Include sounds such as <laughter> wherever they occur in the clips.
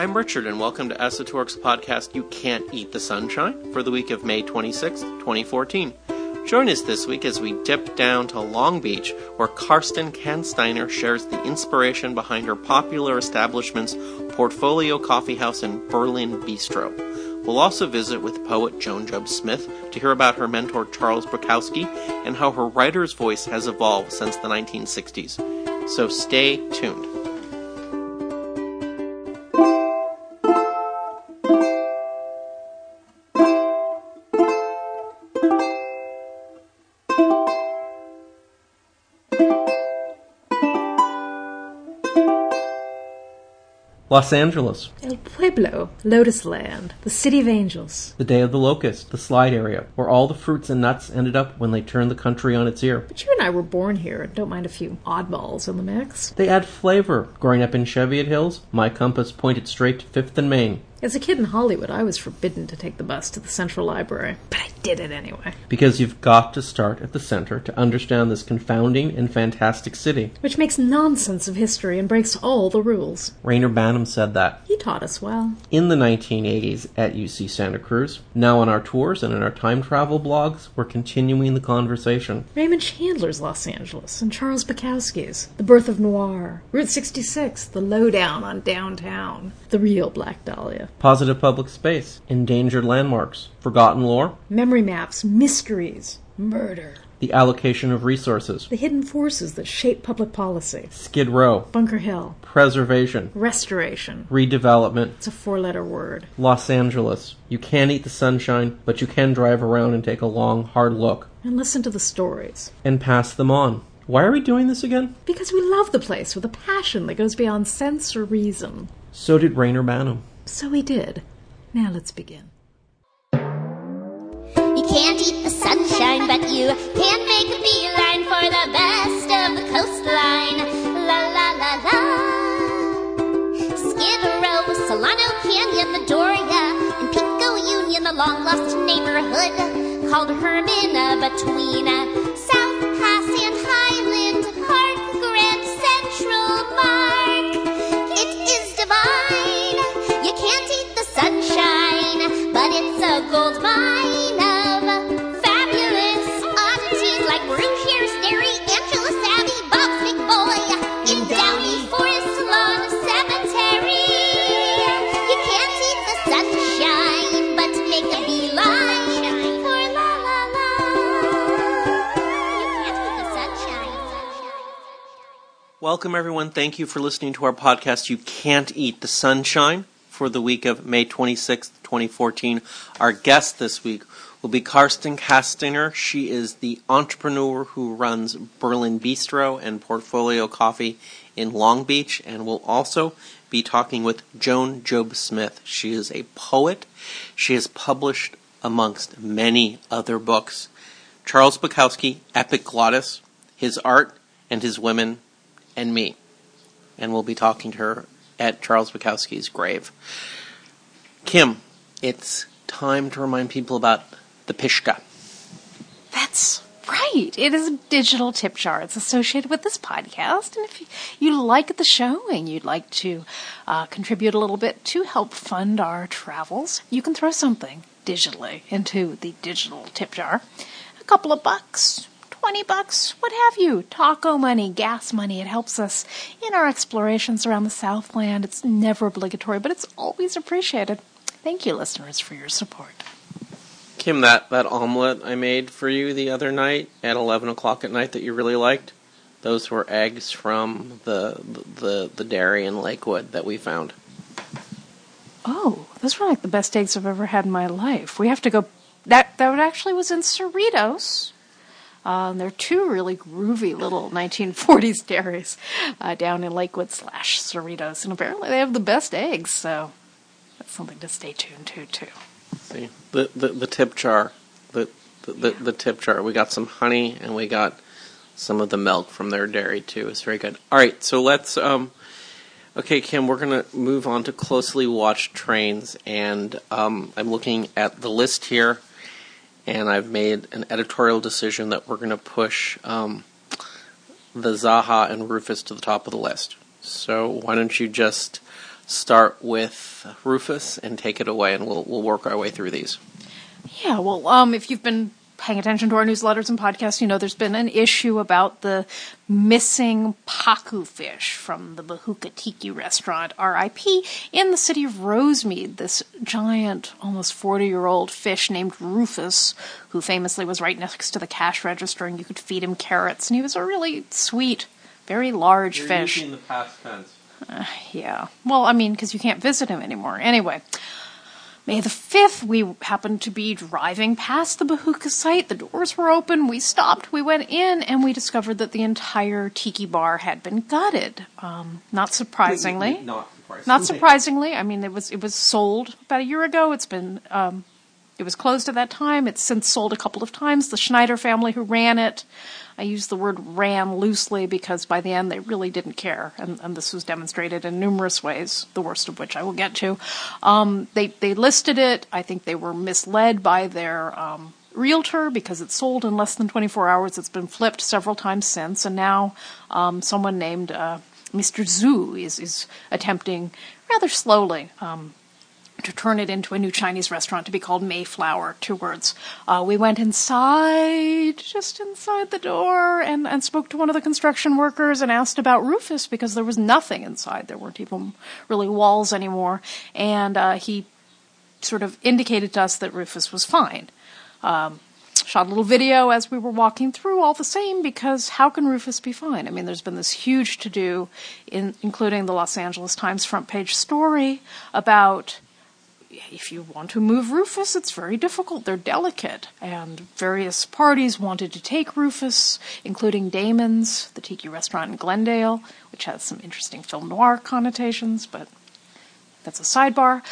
I'm Richard, and welcome to Esotouric's podcast, You Can't Eat the Sunshine, for the week of May 26, 2014. Join us this week as we dip down to Long Beach, where Kerstin Kansteiner shares the inspiration behind her popular establishment's Portfolio Coffee House and Berlin Bistro. We'll also visit with poet Joan Jobe Smith to hear about her mentor Charles Bukowski and how her writer's voice has evolved since the 1960s. So stay tuned. Los Angeles. El Pueblo, Lotus Land, the City of Angels. The Day of the Locust, the slide area, where all the fruits and nuts ended up when they turned the country on its ear. But you and I were born here and don't mind a few oddballs in the mix. They add flavor. Growing up in Cheviot Hills, my compass pointed straight to 5th and Main. As a kid in Hollywood, I was forbidden to take the bus to the Central Library, but I did it anyway. Because you've got to start at the center to understand this confounding and fantastic city. Which makes nonsense of history and breaks all the rules. Reyner Banham said that. He taught us well. In the 1980s at UC Santa Cruz. Now on our tours and in our time travel blogs, we're continuing the conversation. Raymond Chandler's Los Angeles and Charles Bukowski's The Birth of Noir. Route 66, The Lowdown on Downtown. The real Black Dahlia. Positive public space, endangered landmarks, forgotten lore, Memory maps, mysteries, murder. the allocation of resources, The hidden forces that shape public policy. Skid Row, Bunker Hill. preservation, Restoration. redevelopment, It's a four letter word. Los Angeles. You can't eat the sunshine, but you can drive around and take a long, hard look And listen to the stories. and pass them on. Why are we doing this again? Because we love the place with a passion that goes beyond sense or reason. So did Reyner Banham. So we did. Now let's begin. You can't eat the sunshine, but you can make a beeline for the best of the coastline. La la la la. Skid Row, Solano Canyon, the Doria, and Pico Union, the long lost neighborhood called Hermina between Welcome, everyone. Thank you for listening to our podcast, You Can't Eat the Sunshine, for the week of May 26th, 2014. Our guest this week will be Kerstin Kansteiner. She is the entrepreneur who runs Berlin Bistro and Portfolio Coffee in Long Beach, and will also be talking with Joan Jobe Smith. She is a poet. She has published, amongst many other books, Charles Bukowski, Epic Glottis, His Art and His Women, and me. And we'll be talking to her at Charles Bukowski's grave. Kim, it's time to remind people about the Pushke. That's right. It is a digital tip jar. It's associated with this podcast. And if you, like the show and you'd like to uh, contribute a little bit to help fund our travels, you can throw something digitally into the digital tip jar. A couple of bucks, 20 bucks, what have you. Taco money, gas money. It helps us in our explorations around the Southland. It's never obligatory, but it's always appreciated. Thank you, listeners, for your support. Kim, that, that omelet I made for you the other night at 11 o'clock at night that you really liked, those were eggs from the, the, the dairy in Lakewood that we found. Oh, those were like the best eggs I've ever had in my life. We have to go. That that actually was in Cerritos. Um, they're two really groovy little 1940s <laughs> dairies uh, down in Lakewood slash Cerritos, and apparently they have the best eggs. So that's something to stay tuned to too. See, the, the, the tip jar, the, the, the, the tip jar. We got some honey and we got some of the milk from their dairy too. It's very good. All right, so let's um, Okay, Kim, we're going to move on to closely watched trains, and um, I'm looking at the list here, and I've made an editorial decision that we're going to push um, the Zanja and Rufus to the top of the list. So why don't you just start with Rufus and take it away, and we'll we'll work our way through these. Yeah, well, um, if you've been paying attention to our newsletters and podcasts, you know there's been an issue about the missing pacu fish from the Bahooka Tiki restaurant, RIP, in the city of Rosemead. This giant, almost 40 year old fish named Rufus, who famously was right next to the cash register and you could feed him carrots. And he was a really sweet, very large fish. the past tense. Uh, yeah. Well, I mean, because you can't visit him anymore. Anyway, May the 5th, we happened to be driving past the Bahooka site. The doors were open. We stopped. We went in and we discovered that the entire tiki bar had been gutted. Um, not surprisingly. Not surprisingly. Not surprisingly. I mean, it was it was sold about a year ago. It's been um, it was closed at that time. It's since sold a couple of times. The Schneider family who ran it, I use the word ran loosely because by the end they really didn't care, and, and this was demonstrated in numerous ways. The worst of which I will get to. Um, they they listed it. I think they were misled by their. Um, realtor because it sold in less than 24 hours. It's been flipped several times since, and now um, someone named uh, Mr. Zhu is is attempting rather slowly um, to turn it into a new Chinese restaurant to be called Mayflower, two words. Uh, we went inside, just inside the door, and, and spoke to one of the construction workers and asked about Rufus because there was nothing inside. There weren't even really walls anymore. And uh, he sort of indicated to us that Rufus was fine. Um, shot a little video as we were walking through all the same because how can Rufus be fine? I mean, there's been this huge to do, in, including the Los Angeles Times front page story about if you want to move Rufus, it's very difficult. They're delicate. And various parties wanted to take Rufus, including Damon's, the tiki restaurant in Glendale, which has some interesting film noir connotations, but that's a sidebar.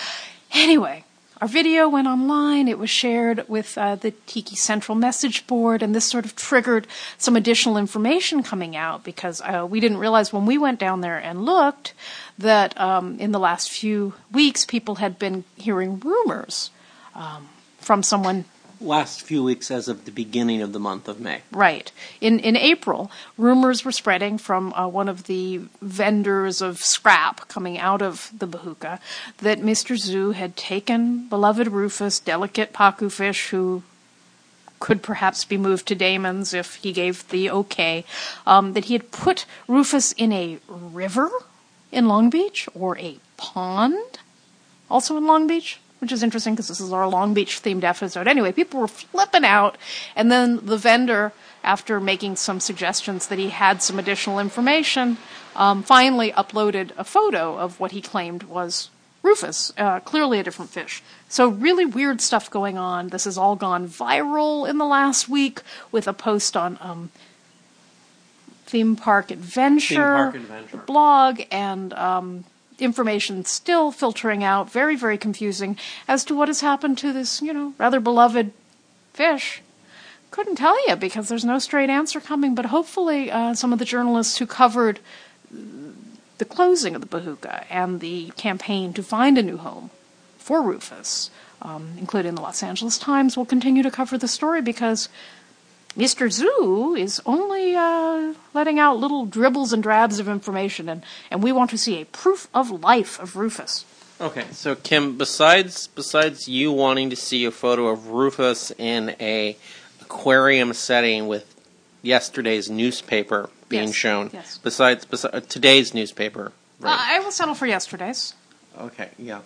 Anyway, our video went online. It was shared with uh, the Tiki Central message board, and this sort of triggered some additional information coming out because uh, we didn't realize when we went down there and looked that um, in the last few weeks people had been hearing rumors um, from someone Last few weeks, as of the beginning of the month of May. Right. In in April, rumors were spreading from uh, one of the vendors of scrap coming out of the Bahooka that Mr. Zhu had taken beloved Rufus, delicate pacu fish, who could perhaps be moved to Damon's if he gave the okay, um, that he had put Rufus in a river in Long Beach or a pond also in Long Beach which is interesting because this is our Long Beach themed episode. Anyway, people were flipping out, and then the vendor, after making some suggestions that he had some additional information, um, finally uploaded a photo of what he claimed was Rufus, uh, clearly a different fish. So really weird stuff going on. This has all gone viral in the last week with a post on um, Theme Park Adventure, Theme Park Adventure. blog and um, information still filtering out, very, very confusing as to what has happened to this, you know, rather beloved fish. Couldn't tell you because there's no straight answer coming, but hopefully uh, some of the journalists who covered the closing of the Bahooka and the campaign to find a new home for Rufus, um, including the Los Angeles Times, will continue to cover the story because Mr. Zhu is only uh, letting out little dribbles and drabs of information, and, and we want to see a proof of life of Rufus. Okay, so Kim, besides besides you wanting to see a photo of Rufus in a aquarium setting with yesterday's newspaper being Yes, shown, yes. besides, besides today's newspaper, Uh, I will settle for yesterday's. Okay, yeah.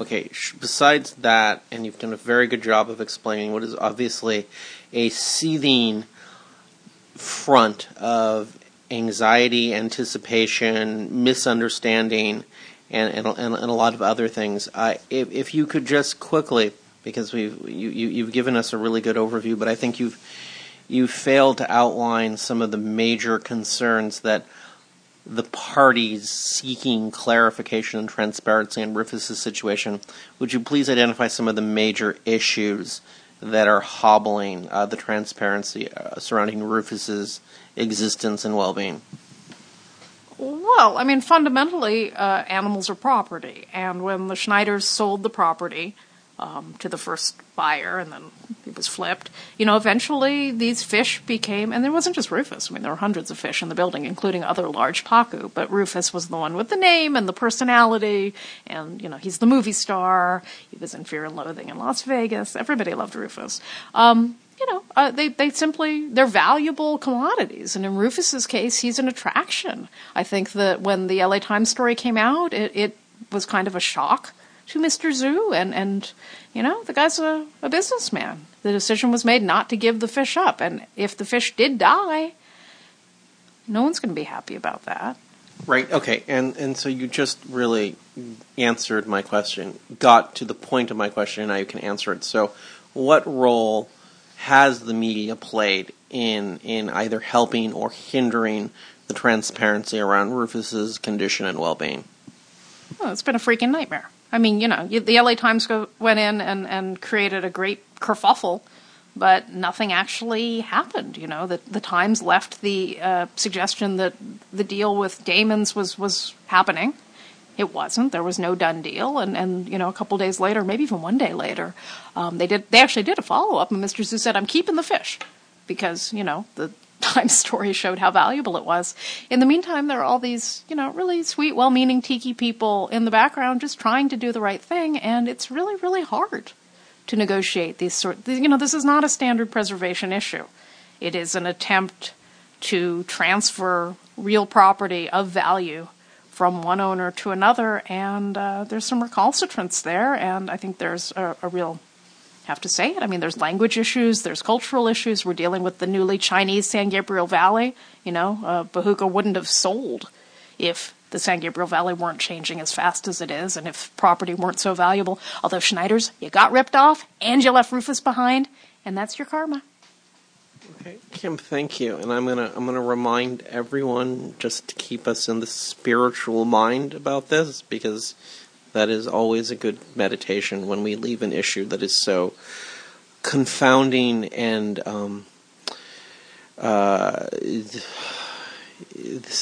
Okay, sh- besides that, and you've done a very good job of explaining what is obviously a seething front of anxiety, anticipation, misunderstanding, and, and, and, a lot of other things. I if, if you could just quickly, because we've, you, you, you've given us a really good overview, but I think you've, you've failed to outline some of the major concerns that the parties seeking clarification and transparency in Rufus's situation, would you please identify some of the major issues that are hobbling uh, the transparency uh, surrounding Rufus's existence and well-being? Well, I mean, fundamentally, uh, animals are property, and when the Schneiders sold the property um, to the first buyer, and then was flipped. You know, eventually these fish became, and there wasn't just Rufus. I mean, there were hundreds of fish in the building, including other large pacu. But Rufus was the one with the name and the personality, and you know, he's the movie star. He was in Fear and Loathing in Las Vegas. Everybody loved Rufus. Um, you know, uh, they they simply they're valuable commodities, and in Rufus's case, he's an attraction. I think that when the LA Times story came out, it, it was kind of a shock to Mr. Zhu, and and you know, the guy's a, a businessman. The decision was made not to give the fish up, and if the fish did die, no one's going to be happy about that. Right. Okay. And and so you just really answered my question, got to the point of my question, and now you can answer it. So, what role has the media played in in either helping or hindering the transparency around Rufus's condition and well-being? Well, it's been a freaking nightmare. I mean, you know, the LA Times go, went in and, and created a great kerfuffle, but nothing actually happened. You know, the, the Times left the uh, suggestion that the deal with Damon's was, was happening. It wasn't. There was no done deal, and, and you know, a couple days later, maybe even one day later, um, they did. They actually did a follow up, and Mr. Zhu said, "I'm keeping the fish," because you know the Times story showed how valuable it was. In the meantime, there are all these, you know, really sweet, well-meaning tiki people in the background just trying to do the right thing, and it's really, really hard to negotiate these sort. You know, this is not a standard preservation issue. It is an attempt to transfer real property of value from one owner to another, and uh, there's some recalcitrance there, and I think there's a, a, real have to say it. I mean, there's language issues, there's cultural issues. We're dealing with the newly Chinese San Gabriel Valley. You know, uh, Bahooka wouldn't have sold if the San Gabriel Valley weren't changing as fast as it is, and if property weren't so valuable. Although Schneider's, you got ripped off, and you left Rufus behind, and that's your karma. Okay, Kim, thank you. And I'm gonna I'm gonna remind everyone just to keep us in the spiritual mind about this because that is always a good meditation when we leave an issue that is so confounding and um, uh, this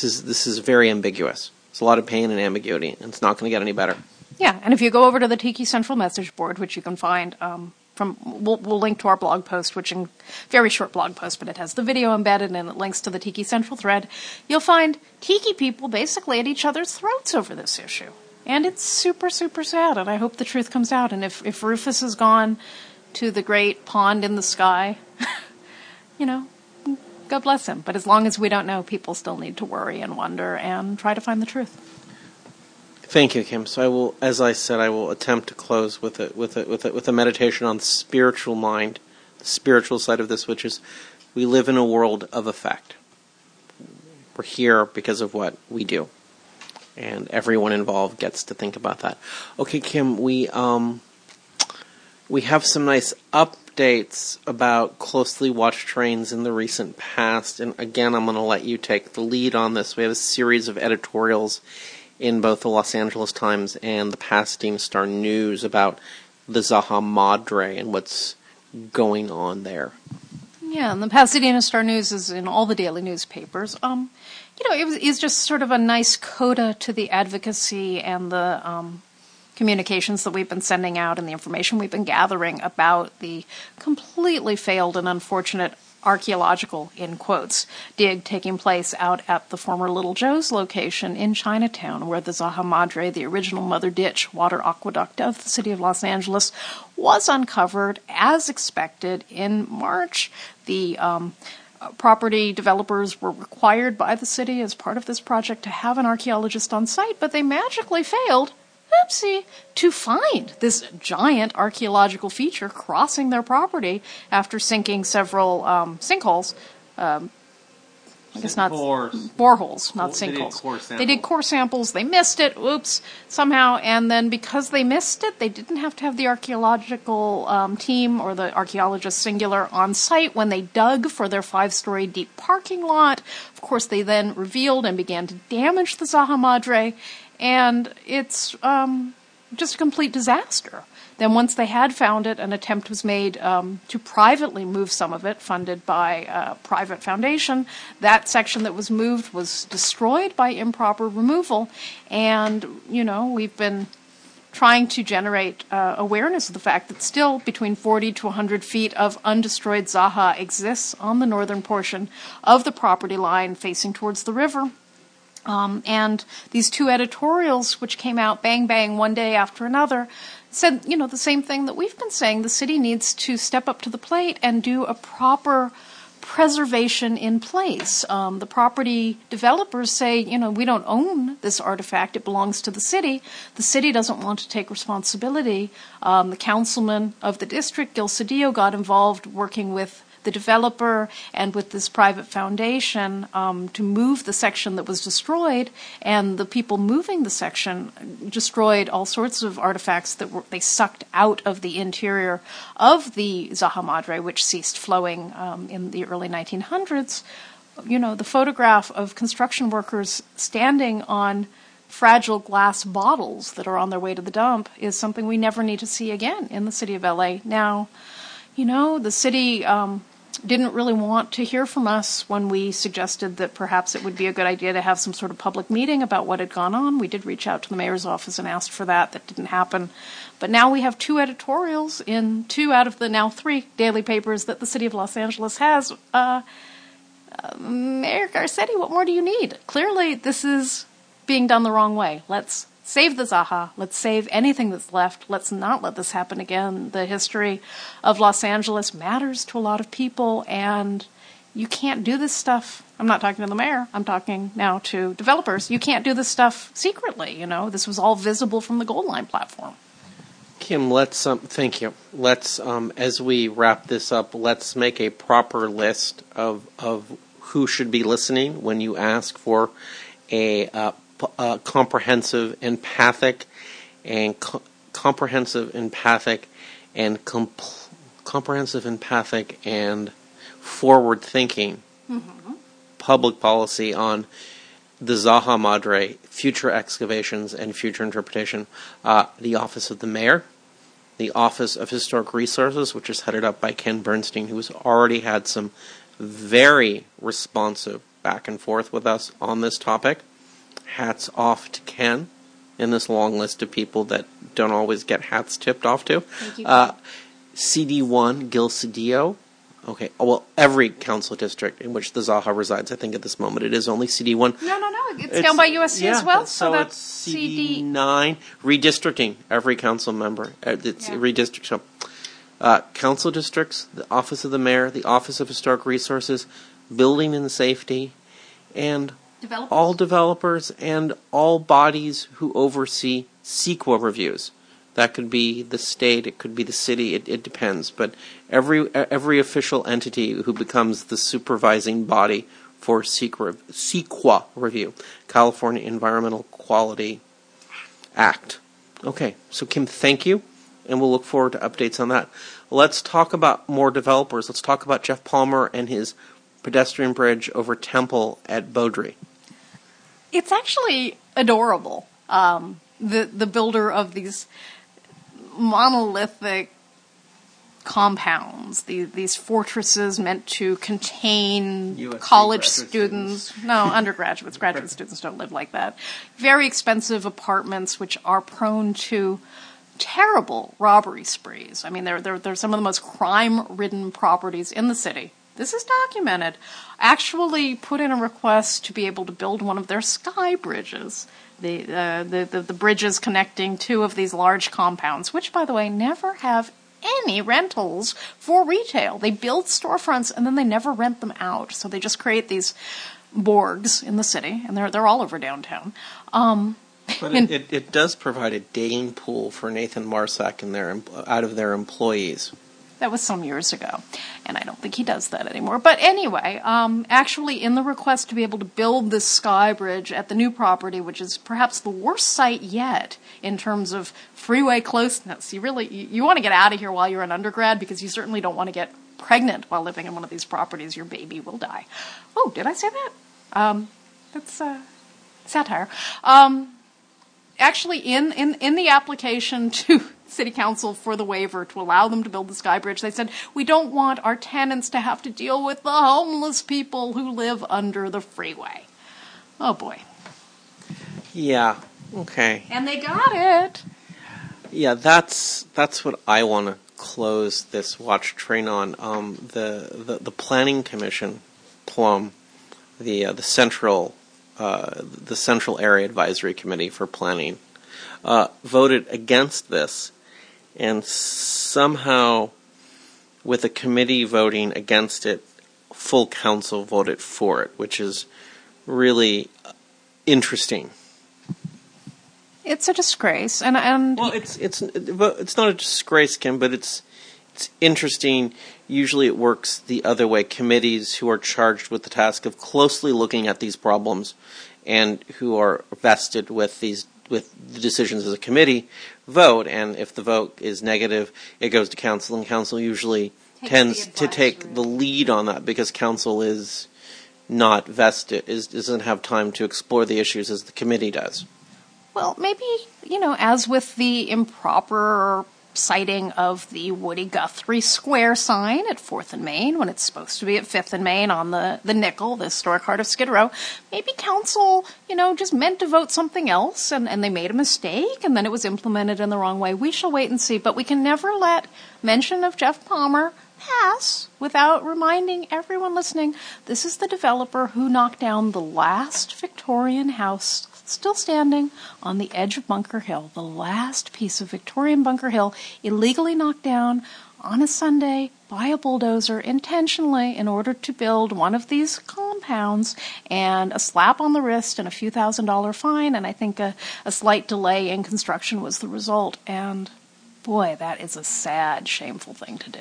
is this is very ambiguous. It's a lot of pain and ambiguity, and it's not going to get any better. Yeah, and if you go over to the Tiki Central message board, which you can find um, from we'll, we'll, link to our blog post, which in very short blog post, but it has the video embedded and it links to the Tiki Central thread. You'll find Tiki people basically at each other's throats over this issue, and it's super super sad. And I hope the truth comes out. And if if Rufus has gone to the great pond in the sky, <laughs> you know, God bless him. But as long as we don't know, people still need to worry and wonder and try to find the truth. Thank you, Kim. So I will, as I said, I will attempt to close with a with a with a, with a meditation on the spiritual mind, the spiritual side of this, which is we live in a world of effect. We're here because of what we do, and everyone involved gets to think about that. Okay, Kim, we um we have some nice updates about closely watched trains in the recent past, and again, I'm going to let you take the lead on this. We have a series of editorials in both the Los Angeles Times and the Pasadena Star News about the Zanja Madre and what's going on there. Yeah, and the Pasadena Star News is in all the daily newspapers. Um, you know, it was just sort of a nice coda to the advocacy and the um, communications that we've been sending out and the information we've been gathering about the completely failed and unfortunate archaeological, in quotes, dig taking place out at the former Little Joe's location in Chinatown, where the Zanja Madre, the original mother ditch water aqueduct of the city of Los Angeles, was uncovered as expected in March. The um, property developers were required by the city as part of this project to have an archaeologist on site, but they magically failed oopsie, to find this giant archaeological feature crossing their property after sinking several um, sinkholes. Um, I guess not boreholes, not sinkholes. They, they did core samples. They missed it. Oops, somehow. And then because they missed it, they didn't have to have the archaeological um, team or the archaeologist singular on site when they dug for their five-story deep parking lot. Of course, they then revealed and began to damage the Zanja Madre and it's um, just a complete disaster. Then, once they had found it, an attempt was made um, to privately move some of it, funded by a private foundation. That section that was moved was destroyed by improper removal, and you know we've been trying to generate uh, awareness of the fact that still between 40 to 100 feet of undestroyed Zanja exists on the northern portion of the property line facing towards the river. Um, and these two editorials, which came out bang bang one day after another, said, you know, the same thing that we've been saying. The city needs to step up to the plate and do a proper preservation in place. Um, the property developers say, you know, we don't own this artifact, it belongs to the city. The city doesn't want to take responsibility. Um, the councilman of the district, Gil Cedillo, got involved working with the developer and with this private foundation um, to move the section that was destroyed, and the people moving the section destroyed all sorts of artifacts that were they sucked out of the interior of the Zanja Madre, which ceased flowing um, in the early 1900s. You know, the photograph of construction workers standing on fragile glass bottles that are on their way to the dump is something we never need to see again in the city of LA. Now, you know, the city um, didn't really want to hear from us when we suggested that perhaps it would be a good idea to have some sort of public meeting about what had gone on. We did reach out to the mayor's office and asked for that. That didn't happen. But now we have two editorials in two out of the now three daily papers that the city of Los Angeles has. Uh, uh, Mayor Garcetti, what more do you need? Clearly, this is being done the wrong way. Let's save the Zanja. Let's save anything that's left. Let's not let this happen again. The history of Los Angeles matters to a lot of people, and you can't do this stuff. I'm not talking to the mayor. I'm talking now to developers. You can't do this stuff secretly. You know, this was all visible from the Gold Line platform. Kim, let's um, thank you. Let's um, as we wrap this up, let's make a proper list of of who should be listening when you ask for a uh, uh, comprehensive, empathic, and co- comprehensive, empathic, and compl- comprehensive, empathic, and forward-thinking mm-hmm. public policy on the Zanja Madre, future excavations and future interpretation. Uh, the Office of the Mayor, the Office of Historic Resources, which is headed up by Ken Bernstein, who has already had some very responsive back and forth with us on this topic hats off to Ken in this long list of people that don't always get hats tipped off to. Uh, CD1, Gil Cedillo. Okay, well, every council district in which the Zanja resides, I think at this moment, it is only CD1. No, no, no. It's, it's down by USC yeah, as well. So, so that's CD9. Redistricting, every council member. Uh, it's yeah. redistrict. So, uh, council districts, the Office of the Mayor, the Office of Historic Resources, Building and Safety, and developers? all developers and all bodies who oversee CEQA reviews. That could be the state, it could be the city, it, it depends. But every every official entity who becomes the supervising body for CEQA, CEQA review, California Environmental Quality Act. Okay, so Kim, thank you, and we'll look forward to updates on that. Let's talk about more developers. Let's talk about Geoff Palmer and his pedestrian bridge over Temple at Beaudry. It's actually adorable. Um, the the builder of these monolithic compounds, these, these fortresses meant to contain USC college students. students. No, undergraduates, graduate students don't live like that. Very expensive apartments, which are prone to terrible robbery sprees. I mean, they're, they're, they're some of the most crime ridden properties in the city this is documented, actually put in a request to be able to build one of their sky bridges. The, uh, the, the, the bridges connecting two of these large compounds, which, by the way, never have any rentals for retail. They build storefronts and then they never rent them out. So they just create these borgs in the city, and they're they're all over downtown. Um, but it, it, it, does provide a dating pool for Nathan Marsak and their out of their employees. That was some years ago, and I don't think he does that anymore. But anyway, um, actually, in the request to be able to build this sky bridge at the new property, which is perhaps the worst site yet in terms of freeway closeness, you really you, you want to get out of here while you're an undergrad because you certainly don't want to get pregnant while living in one of these properties. Your baby will die. Oh, did I say that? Um, that's uh, satire. Um, actually, in, in in the application <laughs> to city council for the waiver to allow them to build the sky bridge. They said, we don't want our tenants to have to deal with the homeless people who live under the freeway. Oh boy. Yeah. Okay. And they got it. yeah, that's that's what I want to close this watch train on. Um, the, the the planning commission, PLUM, the uh, the central uh, the central area advisory committee for planning, uh, voted against this, and somehow, with a committee voting against it, full council voted for it, which is really interesting. It's a disgrace, and and Well, it's it's it's not a disgrace, Kim, but it's it's interesting. Usually, it works the other way. Committees who are charged with the task of closely looking at these problems, and who are vested with these with the decisions as a committee, vote. And if the vote is negative, it goes to council, and council usually Takes tends to take advisory. the lead on that because council is not vested, is doesn't have time to explore the issues as the committee does. Well, maybe, you know, as with the improper sighting of the Woody Guthrie Square sign at 4th and Main when it's supposed to be at 5th and Main on the, the nickel, the historic heart of Skid Row, maybe council, you know, just meant to vote something else and, and they made a mistake and then it was implemented in the wrong way. We shall wait and see, but we can never let mention of Geoff Palmer pass without reminding everyone listening this is the developer who knocked down the last Victorian house still standing on the edge of Bunker Hill, the last piece of Victorian Bunker Hill illegally knocked down on a Sunday by a bulldozer intentionally in order to build one of these compounds and a slap on the wrist and a few thousand dollar fine and I think a, a slight delay in construction was the result and boy that is a sad shameful thing to do.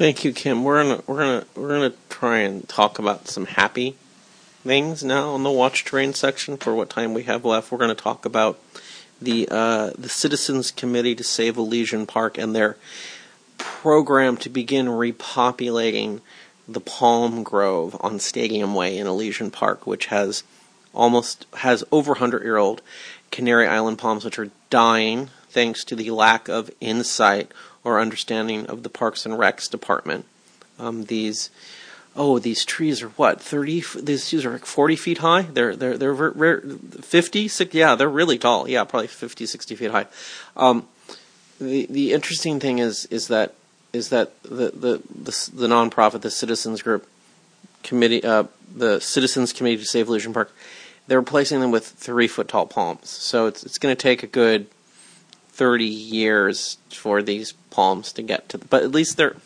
Thank you, Kim. We're gonna we're gonna we're gonna try and talk about some happy things now on the watch train section for what time we have left. We're gonna talk about the uh, the Citizens Committee to Save Elysian Park and their program to begin repopulating the palm grove on Stadium Way in Elysian Park, which has almost has over 100 year old Canary Island palms, which are dying thanks to the lack of insight or understanding of the Parks and Recs department. Um, these oh these trees are what 30 f- these trees are like 40 feet high? They're they're they're ver- 50 six, yeah they're really tall. Yeah probably 50 60 feet high. Um, the the interesting thing is is that is that the the the, the nonprofit the citizens group committee uh, the citizens committee to save Elysian Park they're replacing them with three foot tall palms. So it's it's going to take a good 30 years for these palms to get to but at least they're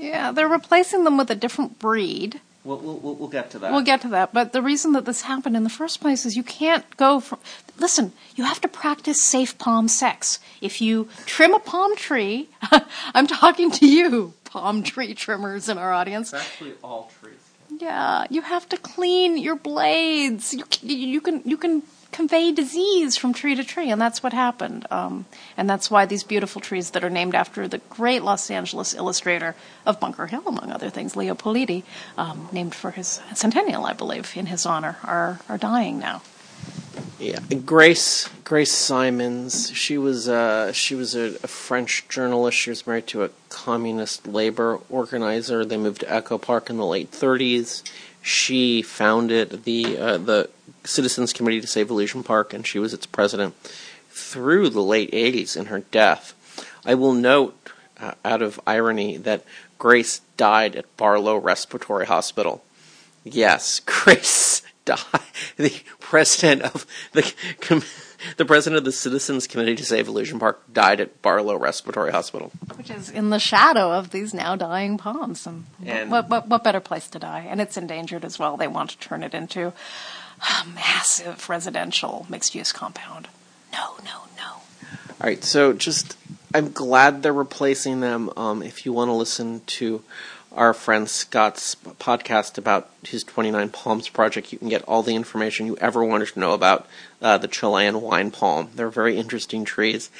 Yeah, they're replacing them with a different breed. we'll we'll, we'll get to that We'll get to that, but the reason that this happened in the first place is you can't go from. Listen, you have to practice safe palm sex. If you trim a palm tree, <laughs> I'm talking to you, palm tree trimmers in our audience. actually all trees Yeah, you have to clean your blades. You you can you can convey disease from tree to tree, and that's what happened. Um, and that's why these beautiful trees that are named after the great Los Angeles illustrator of Bunker Hill, among other things, Leo Politi, um, named for his centennial, I believe, in his honor, are are dying now. Yeah, Grace Grace Simons. She was uh, she was a, a French journalist. She was married to a communist labor organizer. They moved to Echo Park in the late 30s. She founded the uh, the Citizens Committee to Save Elysian Park, and she was its president through the late 80s. In her death, I will note, uh, out of irony, that Grace died at Barlow Respiratory Hospital. Yes, <laughs> Grace died. The president of the com- the president of the Citizens Committee to Save Elysian Park died at Barlow Respiratory Hospital. Which is in the shadow of these now dying palms. And, And- what, what, what better place to die? And it's endangered as well. They want to turn it into a massive residential mixed use compound. No, no, no. All right, so just I'm glad they're replacing them. Um, if you want to listen to our friend Scott's podcast about his 29 Palms project, you can get all the information you ever wanted to know about uh, the Chilean wine palm. They're very interesting trees,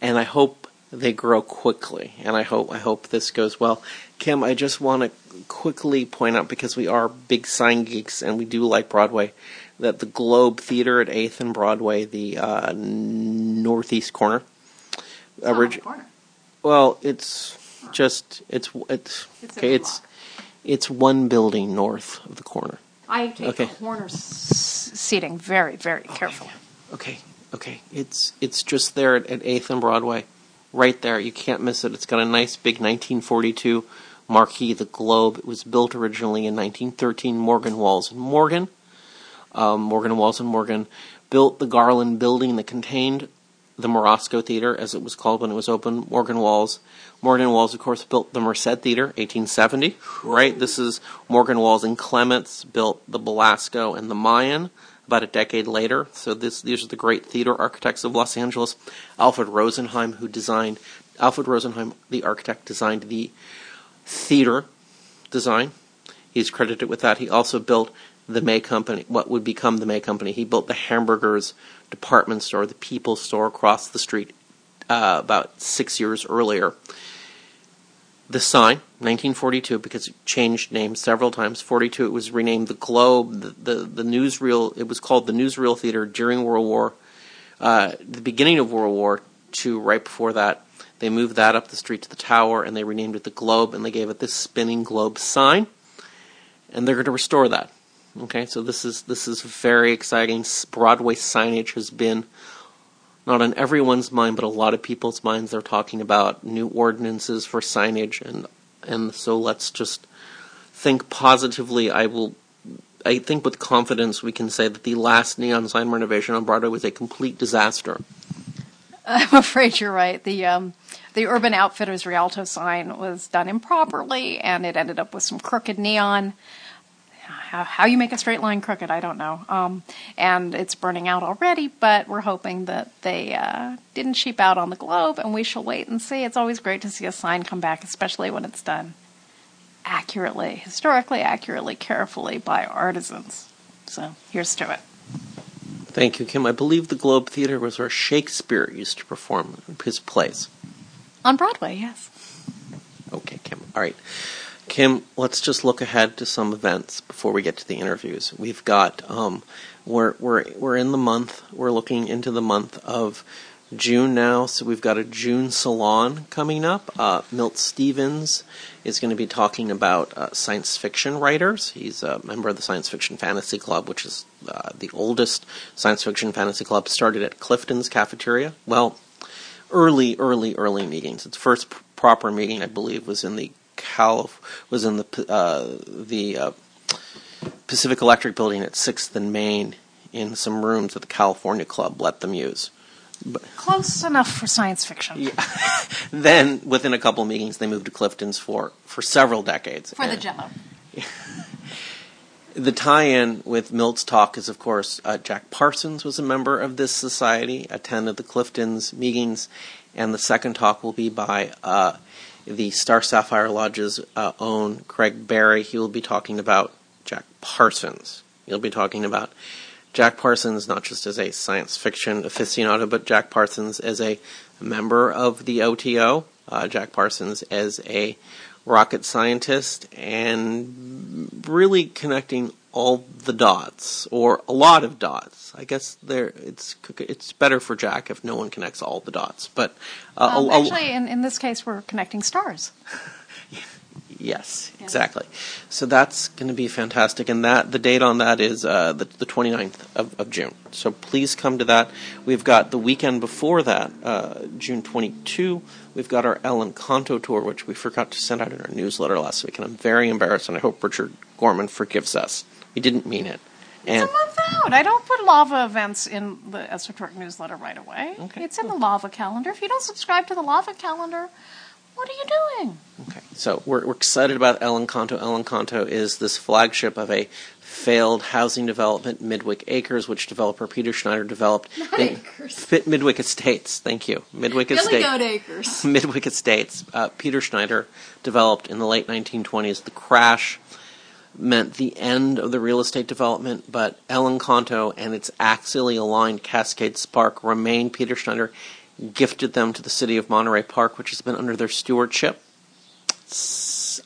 and I hope they grow quickly. And I hope I hope this goes well. Kim, I just want to quickly point out because we are big sign geeks and we do like Broadway. That the Globe Theater at 8th and Broadway, the uh, northeast corner, orig- corner. well, it's just it's it's It's okay. It's it's one building north of the corner. I take Okay. corner s- seating very, very carefully. Okay. Okay, it's it's just there at, at 8th and Broadway, right there. You can't miss it. It's got a nice big 1942 marquee, the Globe. It was built originally in 1913. Morgan Walls and Morgan, um, Morgan Walls and Morgan built the Garland building that contained the Morosco Theater, as it was called when it was open. Morgan Walls, Morgan Walls, of course, built the Merced Theater, 1870. Right, this is Morgan Walls and Clements built the Belasco and the Mayan about a decade later. So this these are the great theater architects of Los Angeles. Alfred Rosenheim, who designed Alfred Rosenheim, the architect, designed the theater design. He's credited with that. He also built the May Company, what would become the May Company. He built the hamburgers department store, the People's Store across the street uh, about six years earlier. The sign, 1942, because it changed names several times. 42, it was renamed the Globe. The, the, the newsreel, it was called the Newsreel Theater during World War, uh, the beginning of World War II, right before that. They moved that up the street to the tower and they renamed it the Globe and they gave it this spinning globe sign. And they're going to restore that. Okay, so this is this is very exciting. Broadway signage has been not on everyone's mind, but a lot of people's minds. They're talking about new ordinances for signage, and and so let's just think positively. I will. I think with confidence we can say that the last neon sign renovation on Broadway was a complete disaster. <laughs> I'm afraid you're right. The um, the Urban Outfitters Rialto sign was done improperly, and it ended up with some crooked neon how, how you make a straight line crooked, I don't know. Um, and it's burning out already, but we're hoping that they uh, didn't cheap out on the globe, and we shall wait and see. It's always great to see a sign come back, especially when it's done accurately, historically accurately, carefully by artisans. So here's to it. Thank you, Kim. I believe the Globe Theater was where Shakespeare used to perform his plays. On Broadway, yes. Okay, Kim. All right. Kim, let's just look ahead to some events before we get to the interviews. We've got um, we're we're we're in the month. We're looking into the month of June now, so we've got a June salon coming up. Uh, Milt Stevens is going to be talking about uh, science fiction writers. He's a member of the Science Fiction Fantasy Club, which is uh, the oldest science fiction fantasy club. Started at Clifton's Cafeteria. Well, early, early, early meetings. Its first proper meeting, I believe, was in the Cal was in the uh, the uh, Pacific Electric building at Sixth and Main in some rooms that the California Club let them use. But, Close enough for science fiction. Yeah. <laughs> then, within a couple of meetings, they moved to Clifton's for for several decades. For and, the Jello. <laughs> the tie-in with Milt's talk is, of course, uh, Jack Parsons was a member of this society, attended the Clifton's meetings, and the second talk will be by uh, the Star Sapphire Lodge's uh, own Craig Barry. He will be talking about Jack Parsons. He'll be talking about Jack Parsons not just as a science fiction aficionado, but Jack Parsons as a member of the OTO, uh, Jack Parsons as a rocket scientist, and really connecting all the dots or a lot of dots. I guess there it's it's better for Jack if no one connects all the dots. But uh, um, actually, in in this case, we're connecting stars. <laughs> yes, yeah. exactly. So that's going to be fantastic, and that the date on that is uh, the the 29th of, of June. So please come to that. We've got the weekend before that, uh, June 22. We've got our El Encanto tour, which we forgot to send out in our newsletter last week, and I'm very embarrassed, and I hope Richard Gorman forgives us. We didn't mean it. And it's a month out. I don't put lava events in the Esotouric newsletter right away. Okay, it's in the lava calendar. If you don't subscribe to the lava calendar, what are you doing? Okay, so we're, we're excited about El Encanto. El Encanto is this flagship of a failed housing development, Midwick Acres, which developer Peter Snyder developed. Not in, acres. Midwick Estates. Thank you. Midwick Estates. Acres. <laughs> Midwick Estates. Uh, Peter Snyder developed in the late 1920s. The crash meant the end of the real estate development, but El Encanto and its axially aligned Cascades Park remain. Peter Snyder gifted them to the city of Monterey Park, which has been under their stewardship.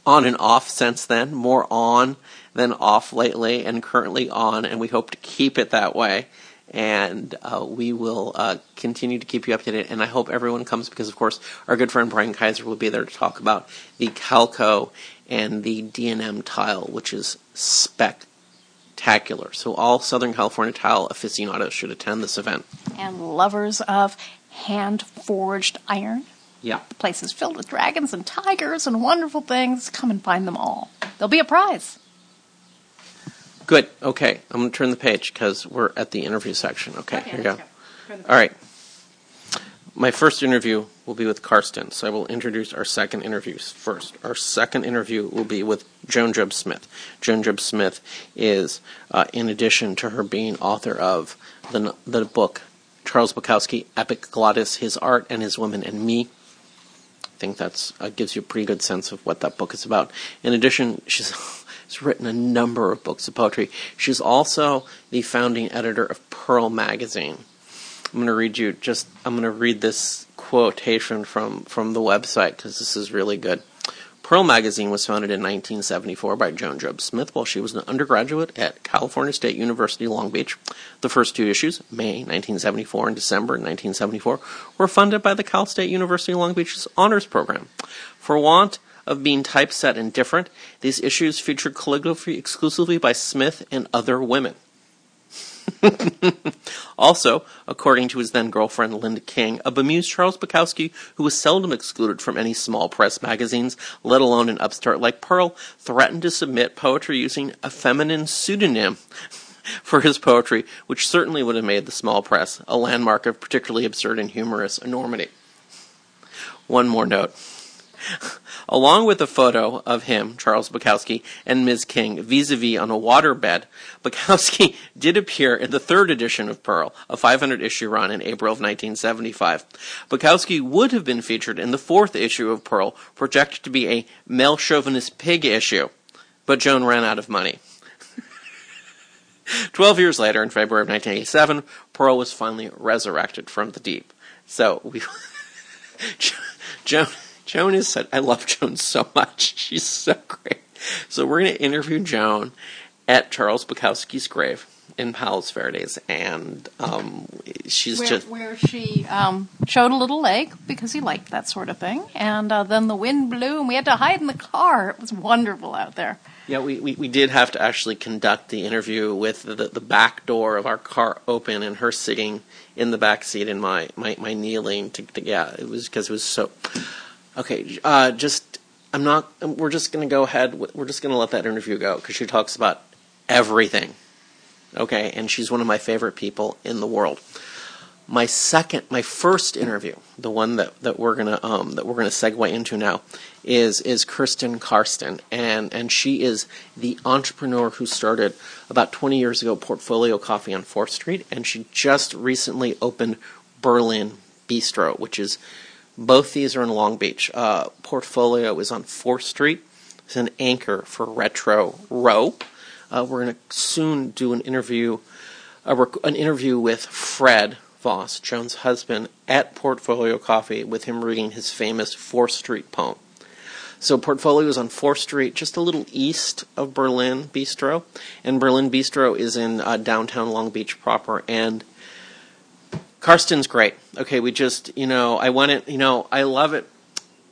On and off since then, more on than off lately, and currently on, and we hope to keep it that way. And uh, we will uh, continue to keep you updated. And I hope everyone comes because, of course, our good friend Brian Kaiser will be there to talk about the Calco and the D&M tile, which is spectacular. So all Southern California tile aficionados should attend this event. And lovers of hand forged iron. Yeah. The place is filled with dragons and tigers and wonderful things. Come and find them all. There'll be a prize. Good. Okay. I'm going to turn the page because we're at the interview section. Okay, here we go. the All right. My first interview will be with Kerstin, so I will introduce our second interviews first. Our second interview will be with Joan Jobe Smith. Joan Jobe Smith is, uh, in addition to her being author of the, the book Charles Bukowski, Epic Glottis, His Art and His Women and Me, I think that's uh, gives you a pretty good sense of what that book is about. In addition, she's <laughs> has written a number of books of poetry. She's also the founding editor of Pearl magazine. I'm going to read you just I'm going to read this quotation from from the website because this is really good. Pearl magazine was founded in 1974 by Joan Jobe Smith while she was an undergraduate at California State University Long Beach. The first two issues, May 1974 and December 1974, were funded by the Cal State University Long Beach's honors program. For want of being typeset and different, these issues featured calligraphy exclusively by Smith and other women. <laughs> also, according to his then girlfriend Linda King, a bemused Charles Bukowski, who was seldom excluded from any small press magazines, let alone an upstart like Pearl, threatened to submit poetry using a feminine pseudonym <laughs> for his poetry, which certainly would have made the small press a landmark of particularly absurd and humorous enormity. One more note. <laughs> Along with a photo of him, Charles Bukowski, and Ms. King vis-a-vis on a waterbed, <laughs> Bukowski did appear in the third edition of Pearl, a 500 issue run in April of 1975. Bukowski would have been featured in the fourth issue of Pearl, projected to be a male chauvinist pig issue, but Joan ran out of money. <laughs> Twelve years later, in February of 1987, Pearl was finally resurrected from the deep. So we, Joan, Joan has said, I love <laughs> Joan so much. She's so great. So we're going to interview Joan at Charles Bukowski's grave in Palos Verdes, and um, she's where, just where she um, showed a little leg because he liked that sort of thing. And uh, then the wind blew, and we had to hide in the car. It was wonderful out there. Yeah, we, we, we did have to actually conduct the interview with the, the back door of our car open and her sitting in the back seat and my, my, my kneeling. To, to yeah, it was because it was so. Okay, uh, just I'm not. We're just gonna go ahead. We're just gonna let that interview go because she talks about everything. Okay, and she's one of my favorite people in the world. My second, my first interview, the one that, that we're gonna um, that we're gonna segue into now, is is Kerstin Karsten, and and she is the entrepreneur who started about 20 years ago Portfolio Coffee on Fourth Street, and she just recently opened Berlin Bistro, which is both these are in Long Beach. Uh, Portfolio is on Fourth Street. It's an anchor for Retro Row. Uh, we're going to soon do an interview, rec- an interview with Fred Voss, Joan's husband, at Portfolio Coffee, with him reading his famous Fourth Street poem. So Portfolio is on Fourth Street, just a little east of Berlin Bistro, and Berlin Bistro is in uh, downtown Long Beach proper. And Kerstin's great. Okay, we just you know I want it. You know I love it.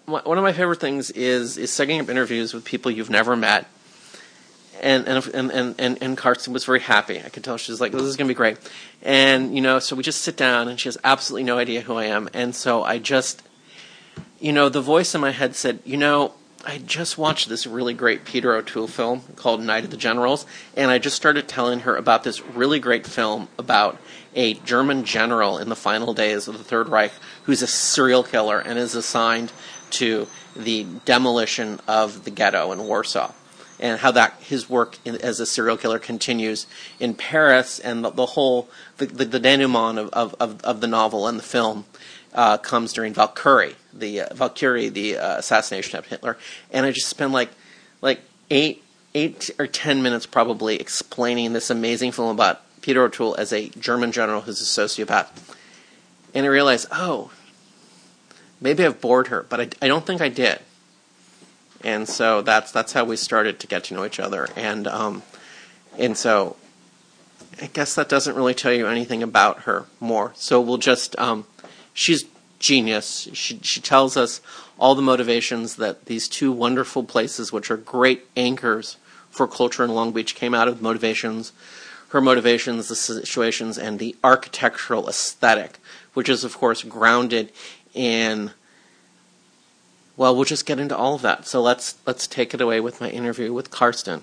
One of my favorite things is is setting up interviews with people you've never met and and and and and, Kerstin was very happy. I could tell she's like, "This is going to be great," and you know, so we just sit down, and she has absolutely no idea who I am, and so I just, you know, the voice in my head said, "You know." I just watched this really great Peter O'Toole film called Night of the Generals, and I just started telling her about this really great film about a German general in the final days of the Third Reich who's a serial killer and is assigned to the demolition of the ghetto in Warsaw. And how that his work in, as a serial killer continues in Paris, and the, the whole the, the, the denouement of, of, of, of the novel and the film uh, comes during Valkyrie, the uh, Valkyrie, the uh, assassination of Hitler, and I just spent like like eight eight or ten minutes probably explaining this amazing film about Peter O'Toole as a German general who's a sociopath, and I realized, oh, maybe I've bored her, but I, I don't think I did. And so that's that's how we started to get to know each other. And um, and so I guess that doesn't really tell you anything about her more. So we'll just um, she's genius. She she tells us all the motivations that these two wonderful places which are great anchors for culture in Long Beach came out of motivations, her motivations, the situations, and the architectural aesthetic, which is, of course, grounded in. Well, we'll just get into all of that. So let's let's take it away with my interview with Kerstin.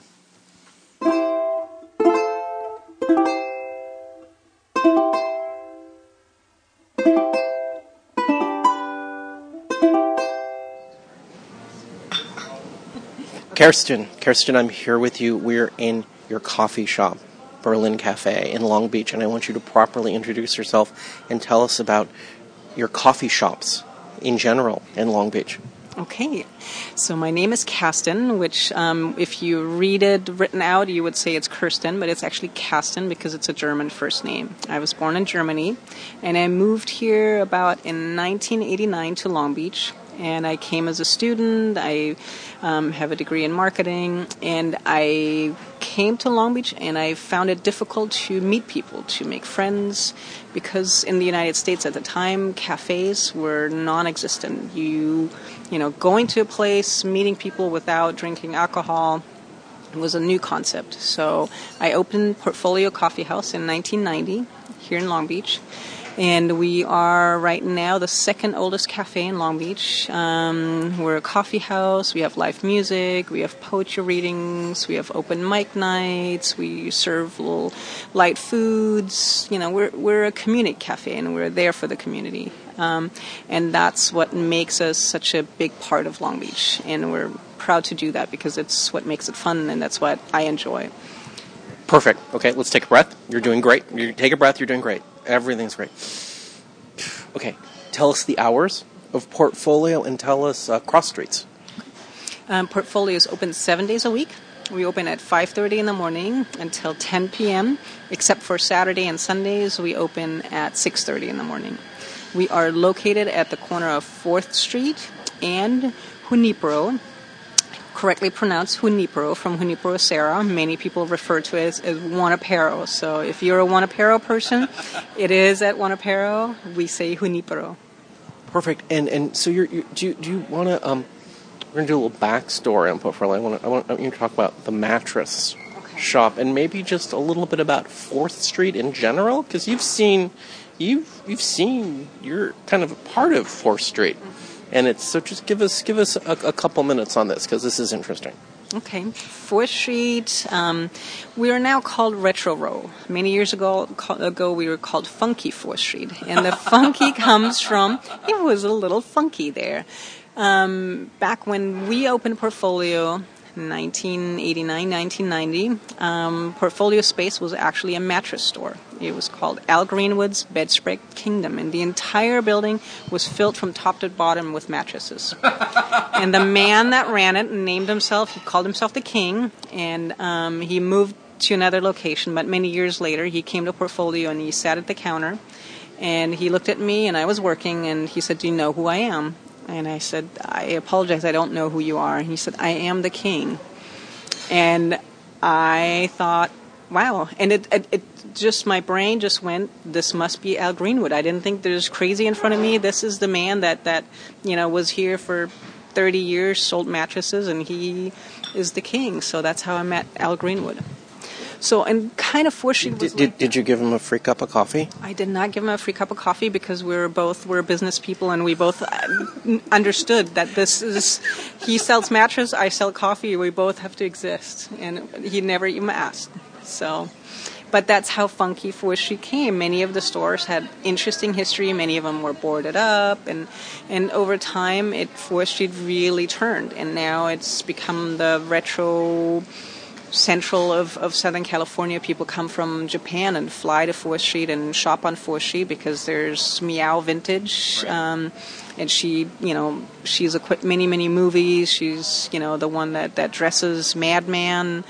Kerstin, Kerstin, I'm here with you. We're in your coffee shop, Berlin Cafe in Long Beach, and I want you to properly introduce yourself and tell us about your coffee shops in general in Long Beach. Okay, so my name is Kasten, which, um, if you read it written out, you would say it's Kirsten, but it's actually Kasten because it's a German first name. I was born in Germany, and I moved here about in 1989 to Long Beach and I came as a student. I um, have a degree in marketing, and I came to Long Beach, and I found it difficult to meet people, to make friends, because in the United States at the time, cafes were non-existent. You, you know, going to a place, meeting people without drinking alcohol was a new concept. So I opened Portfolio Coffee House in 1990 here in Long Beach and we are right now the second oldest cafe in Long Beach. Um, we're a coffee house. We have live music. We have poetry readings. We have open mic nights. We serve little light foods. You know, we're we're a community cafe, and we're there for the community. Um, and that's what makes us such a big part of Long Beach. And we're proud to do that because it's what makes it fun, and that's what I enjoy. Perfect. Okay, let's take a breath. You're doing great. You take a breath. You're doing great. Everything's great. Okay, tell us the hours of portfolio and tell us uh, cross streets. Um, portfolio is open seven days a week. We open at 5:30 in the morning until 10 p.m. Except for Saturday and Sundays, we open at 6:30 in the morning. We are located at the corner of 4th Street and Junipero, correctly pronounced Junipero from Junipero Serra. Many people refer to it as, as Junipero. So if you're a Juanapero person, it is at Juanapero. We say Junipero. Perfect. And and so you're, you do you, do you want to um we're gonna do a little backstory on Portfolio. I want I want you to talk about the mattress Okay. shop and maybe just a little bit about Fourth Street in general because you've seen you've you've seen you're kind of a part of Fourth Street. And it's so. Just give us give us a, a couple minutes on this because this is interesting. Okay, Fourth Street. Um, we are now called Retro Row. Many years ago, co- ago we were called Funky Fourth Street, and the <laughs> funky comes from it was a little funky there. Um, back when we opened Portfolio, 1989, 1990, um, Portfolio Space was actually a mattress store. It was called Al Greenwood's Bedspread Kingdom, and the entire building was filled from top to bottom with mattresses. <laughs> and the man that ran it named himself, he called himself the King, and um, he moved to another location. But many years later, he came to Portfolio and he sat at the counter, and he looked at me, and I was working, and he said, "Do you know who I am?" And I said, "I apologize, I don't know who you are." And he said, "I am the King," and I thought, "Wow!" And it, it, it just my brain just went, "This must be Al Greenwood." I didn't think there's crazy in front of me. This is the man that that you know was here for 30 years, sold mattresses, and he is the king. So that's how I met Al Greenwood. So, and kind of fortunate Did, did, did you give him a free cup of coffee? I did not give him a free cup of coffee because we're both we're business people and we both uh, understood that this is he sells mattress, I sell coffee. We both have to exist, and he never even asked. So, but that's how Funky Street came. Many of the stores had interesting history. Many of them were boarded up, and and over time, it Street really turned, and now it's become the retro central of, of Southern California. People come from Japan and fly to Fourth Street and shop on Fourth Street because there's Meow Vintage. Um, and she, you know, she's equipped many, many movies. She's, you know, the one that, that dresses Mad Men.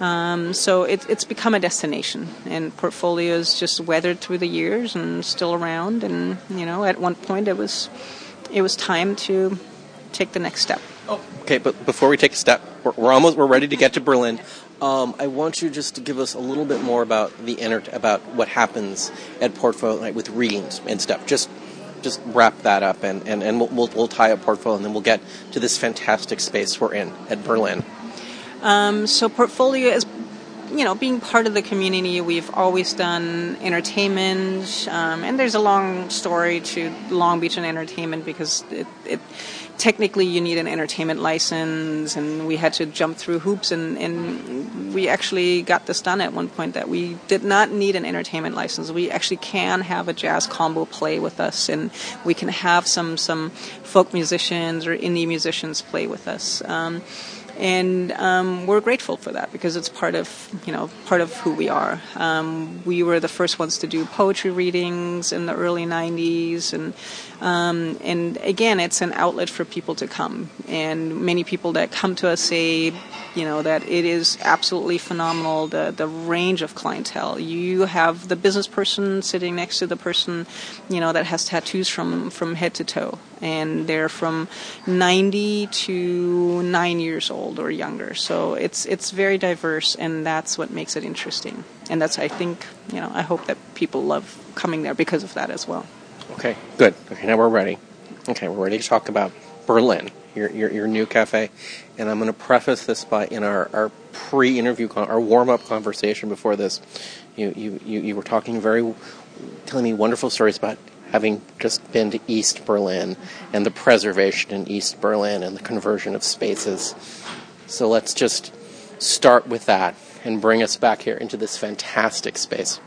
Um, so it, it's become a destination. And Portfolio's just weathered through the years and still around. And, you know, at one point it was, it was time to take the next step. Okay, but before we take a step, we're, we're almost we're ready to get to Berlin. Um, I want you just to give us a little bit more about the about what happens at Portfolio like, with readings and stuff. Just just wrap that up, and, and, and we'll, we'll, we'll tie up Portfolio, and then we'll get to this fantastic space we're in at Berlin. Um, so portfolio is you know, being part of the community, we've always done entertainment, um, and there's a long story to Long Beach and entertainment because it, it, technically you need an entertainment license, and we had to jump through hoops, and, and we actually got this done at one point that we did not need an entertainment license. We actually can have a jazz combo play with us, and we can have some some folk musicians or indie musicians play with us. Um, and um, we're grateful for that because it's part of you know part of who we are. Um, we were the first ones to do poetry readings in the early '90s, and um, and again, it's an outlet for people to come. And many people that come to us say, you know, that it is absolutely phenomenal the the range of clientele. You have the business person sitting next to the person, you know, that has tattoos from from head to toe and they're from 90 to 9 years old or younger. So it's it's very diverse and that's what makes it interesting. And that's I think, you know, I hope that people love coming there because of that as well. Okay, good. Okay, now we're ready. Okay, we're ready to talk about Berlin, your your, your new cafe. And I'm going to preface this by in our, our pre-interview our warm-up conversation before this, you, you, you, you were talking very telling me wonderful stories about having just been to East Berlin and the preservation in East Berlin and the conversion of spaces. So let's just start with that and bring us back here into this fantastic space.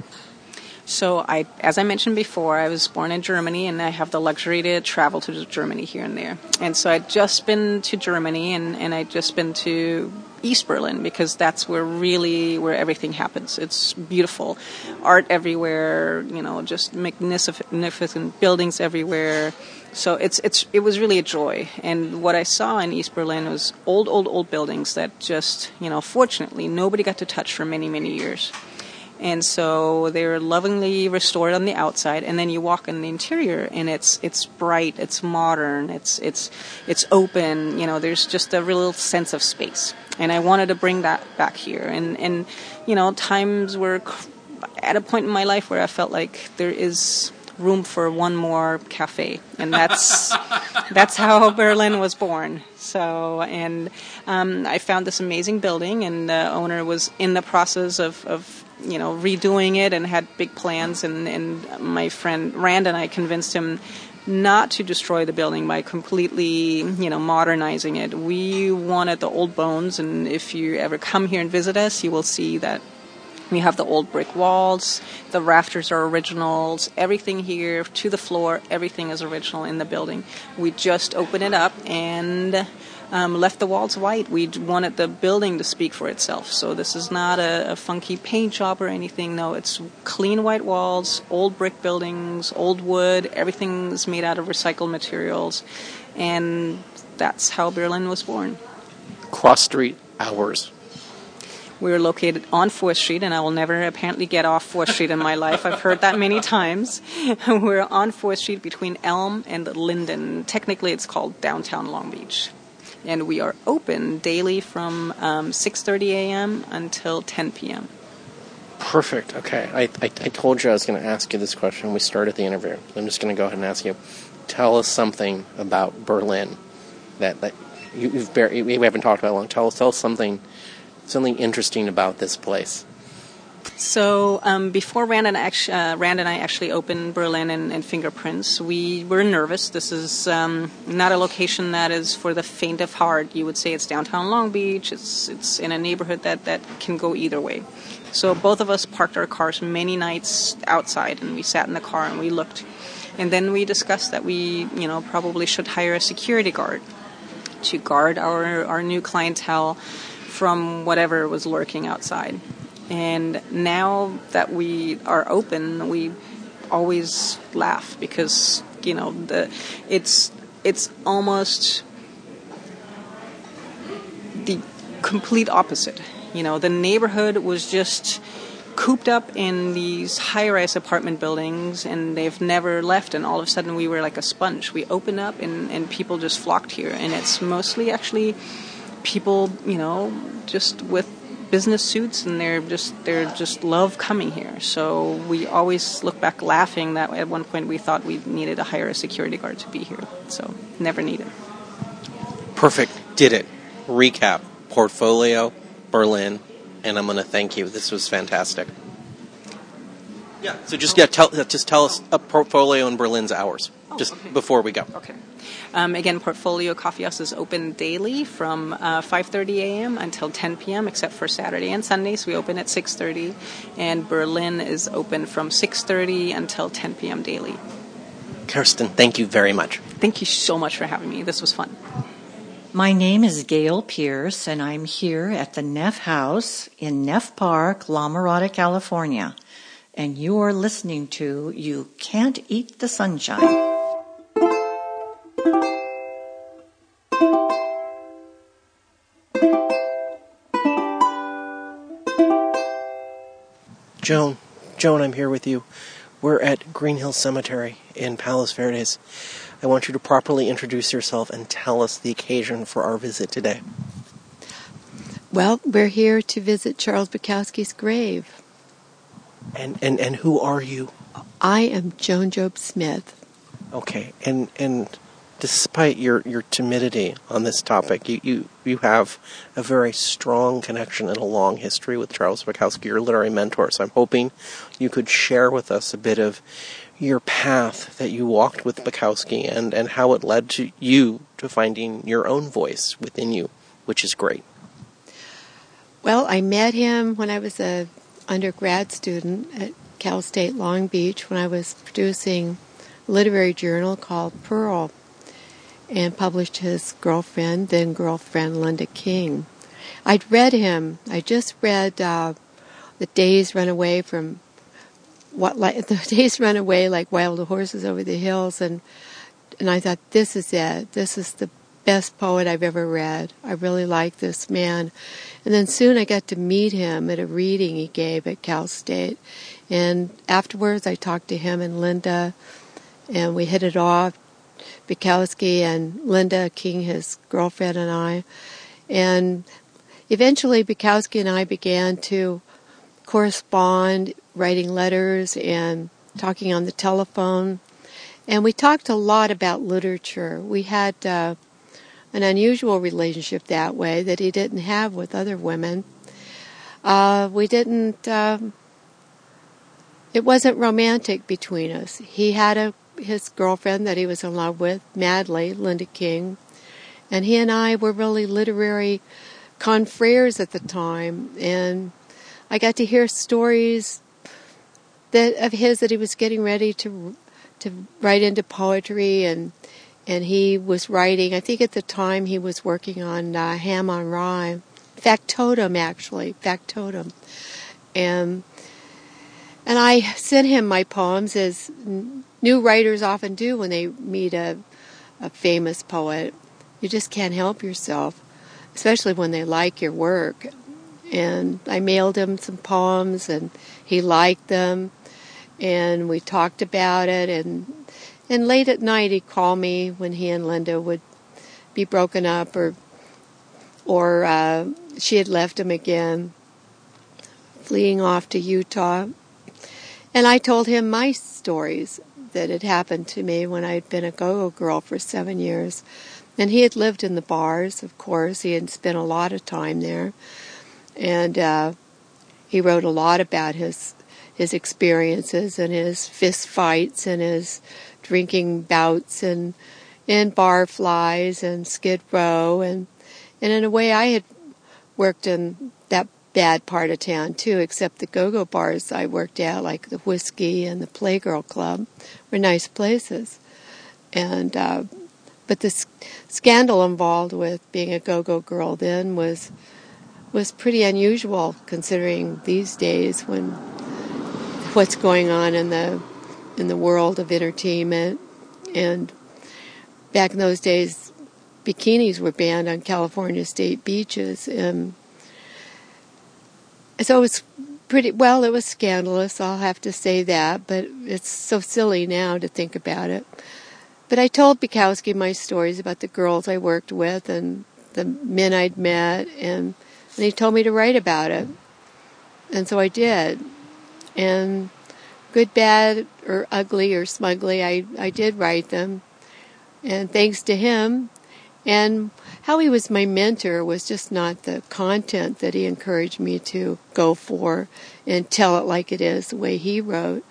So I, as I mentioned before, I was born in Germany, and I have the luxury to travel to Germany here and there. And so I'd just been to Germany, and and I'd just been to East Berlin because that's where really where everything happens. It's beautiful, art everywhere. You know, just magnificent buildings everywhere. So it's it's it was really a joy. And what I saw in East Berlin was old, old, old buildings that just you know, fortunately, nobody got to touch for many, many years. And so they were lovingly restored on the outside and then you walk in the interior and it's it's bright it's modern it's it's it's open you know there's just a real sense of space. And i wanted to bring that back here. And and you know times were at a point in my life where i felt like there is room for one more cafe and that's <laughs> that's how berlin was born so and um, i found this amazing building and the owner was in the process of, of you know, redoing it and had big plans. And, and my friend Rand and I convinced him not to destroy the building by completely, you know, modernizing it. We wanted the old bones, and if you ever come here and visit us, you will see that we have the old brick walls, the rafters are originals, everything here to the floor, everything is original in the building. We just open it up and um, left the walls white. We wanted the building to speak for itself. So this is not a, a funky paint job or anything. No, it's clean white walls, old brick buildings, old wood. Everything's made out of recycled materials, and that's how Berlin was born. Cross street hours. We're located on 4th Street, and I will never apparently get off 4th Street in my life. I've heard that many times. <laughs> We're on 4th Street between Elm and Linden. Technically, it's called downtown Long Beach and we are open daily from um, 6:30 a.m. until 10 p.m. Perfect. Okay, I, I, I told you I was going to ask you this question we started the interview. I'm just going to go ahead and ask you. Tell us something about Berlin that that you, have barely, we haven't talked about long. Tell us tell us something something interesting about this place. So um, before Rand and, actually, uh, Rand and I actually opened Berlin and, and Fingerprints, we were nervous. This is um, not a location that is for the faint of heart. You would say it's downtown Long Beach. It's it's in a neighborhood that, that can go either way. So both of us parked our cars many nights outside, and we sat in the car and we looked. And then we discussed that we, you know, probably should hire a security guard to guard our our new clientele from whatever was lurking outside. And now that we are open, we always laugh because you know the it's it's almost the complete opposite. You know, the neighborhood was just cooped up in these high-rise apartment buildings and they've never left and all of a sudden we were like a sponge we opened up and, and people just flocked here and it's mostly actually people you know just with business suits and they're just they're just love coming here. So we always look back laughing that at one point we thought we needed to hire a security guard to be here. So never needed. Perfect. Did it. Recap. Portfolio, Berlin, and I'm going to thank you. This was fantastic. Yeah. So just yeah, tell just tell us a portfolio in Berlin's hours. Just okay. before we go. Okay. Um, again, Portfolio Coffee House is open daily from uh, 5:30 a.m. until 10 p.m. except for Saturday and Sundays. We open at 6:30, and Berlin is open from 6:30 until 10 p.m. daily. Kerstin, thank you very much. Thank you so much for having me. This was fun. My name is Gail Pierce, and I'm here at the Neff House in Neff Park, La Mirada, California. And you're listening to You Can't Eat the Sunshine. Joan, Joan, I'm here with you. We're at Green Hill Cemetery in Palos Verdes. I want you to properly introduce yourself and tell us the occasion for our visit today. Well, we're here to visit Charles Bukowski's grave. And and and who are you? I am Joan Jobe Smith. Okay. And and despite your, your timidity on this topic, you, you, you have a very strong connection and a long history with Charles Bukowski, your literary mentor. So I'm hoping you could share with us a bit of your path that you walked with Bukowski and, and how it led to you to finding your own voice within you, which is great. Well, I met him when I was a undergrad student at Cal State Long Beach when I was producing a literary journal called Pearl and published his girlfriend, then girlfriend Linda King. I'd read him. I just read uh, "The Days Run Away from what like <laughs> the days run away like wild horses over the hills," and and I thought this is it. This is the best poet I've ever read. I really like this man. And then soon I got to meet him at a reading he gave at Cal State. And afterwards I talked to him and Linda and we hit it off. Bukowski and Linda King, his girlfriend, and I. And eventually, Bukowski and I began to correspond, writing letters and talking on the telephone. And we talked a lot about literature. We had uh, an unusual relationship that way that he didn't have with other women. Uh, we didn't. Um, it wasn't romantic between us. He had a his girlfriend that he was in love with madly, Linda King, and he and I were really literary confreres at the time, and I got to hear stories that of his that he was getting ready to to write into poetry. And and he was writing. I think at the time he was working on uh, Ham on Rye, Factotum actually, Factotum, and and I sent him my poems as new writers often do when they meet a, a famous poet. You just can't help yourself, especially when they like your work. And I mailed him some poems, and he liked them, and we talked about it. And and late at night, he'd call me when he and Linda would be broken up, or or uh, she had left him again, fleeing off to Utah. And I told him my stories that had happened to me when I'd been a go-go girl for seven years. And he had lived in the bars, of course. He had spent a lot of time there. And uh, he wrote a lot about his his experiences and his fist fights and his drinking bouts and and barflies and skid row and and in a way I had worked in bad part of town too, except the go-go bars I worked at, like the Whiskey and the Playgirl Club, were nice places. And uh, but the scandal involved with being a go-go girl then was was pretty unusual, considering these days when what's going on in the in the world of entertainment and back in those days bikinis were banned on California state beaches and so it was pretty well. It was scandalous. I'll have to say that, but it's so silly now to think about it. But I told Bukowski my stories about the girls I worked with and the men I'd met, and, and he told me to write about it. And so I did. And good, bad, or ugly, or smugly, I, I did write them. And thanks to him, and how he was my mentor was just not the content that he encouraged me to go for and tell it like it is the way he wrote,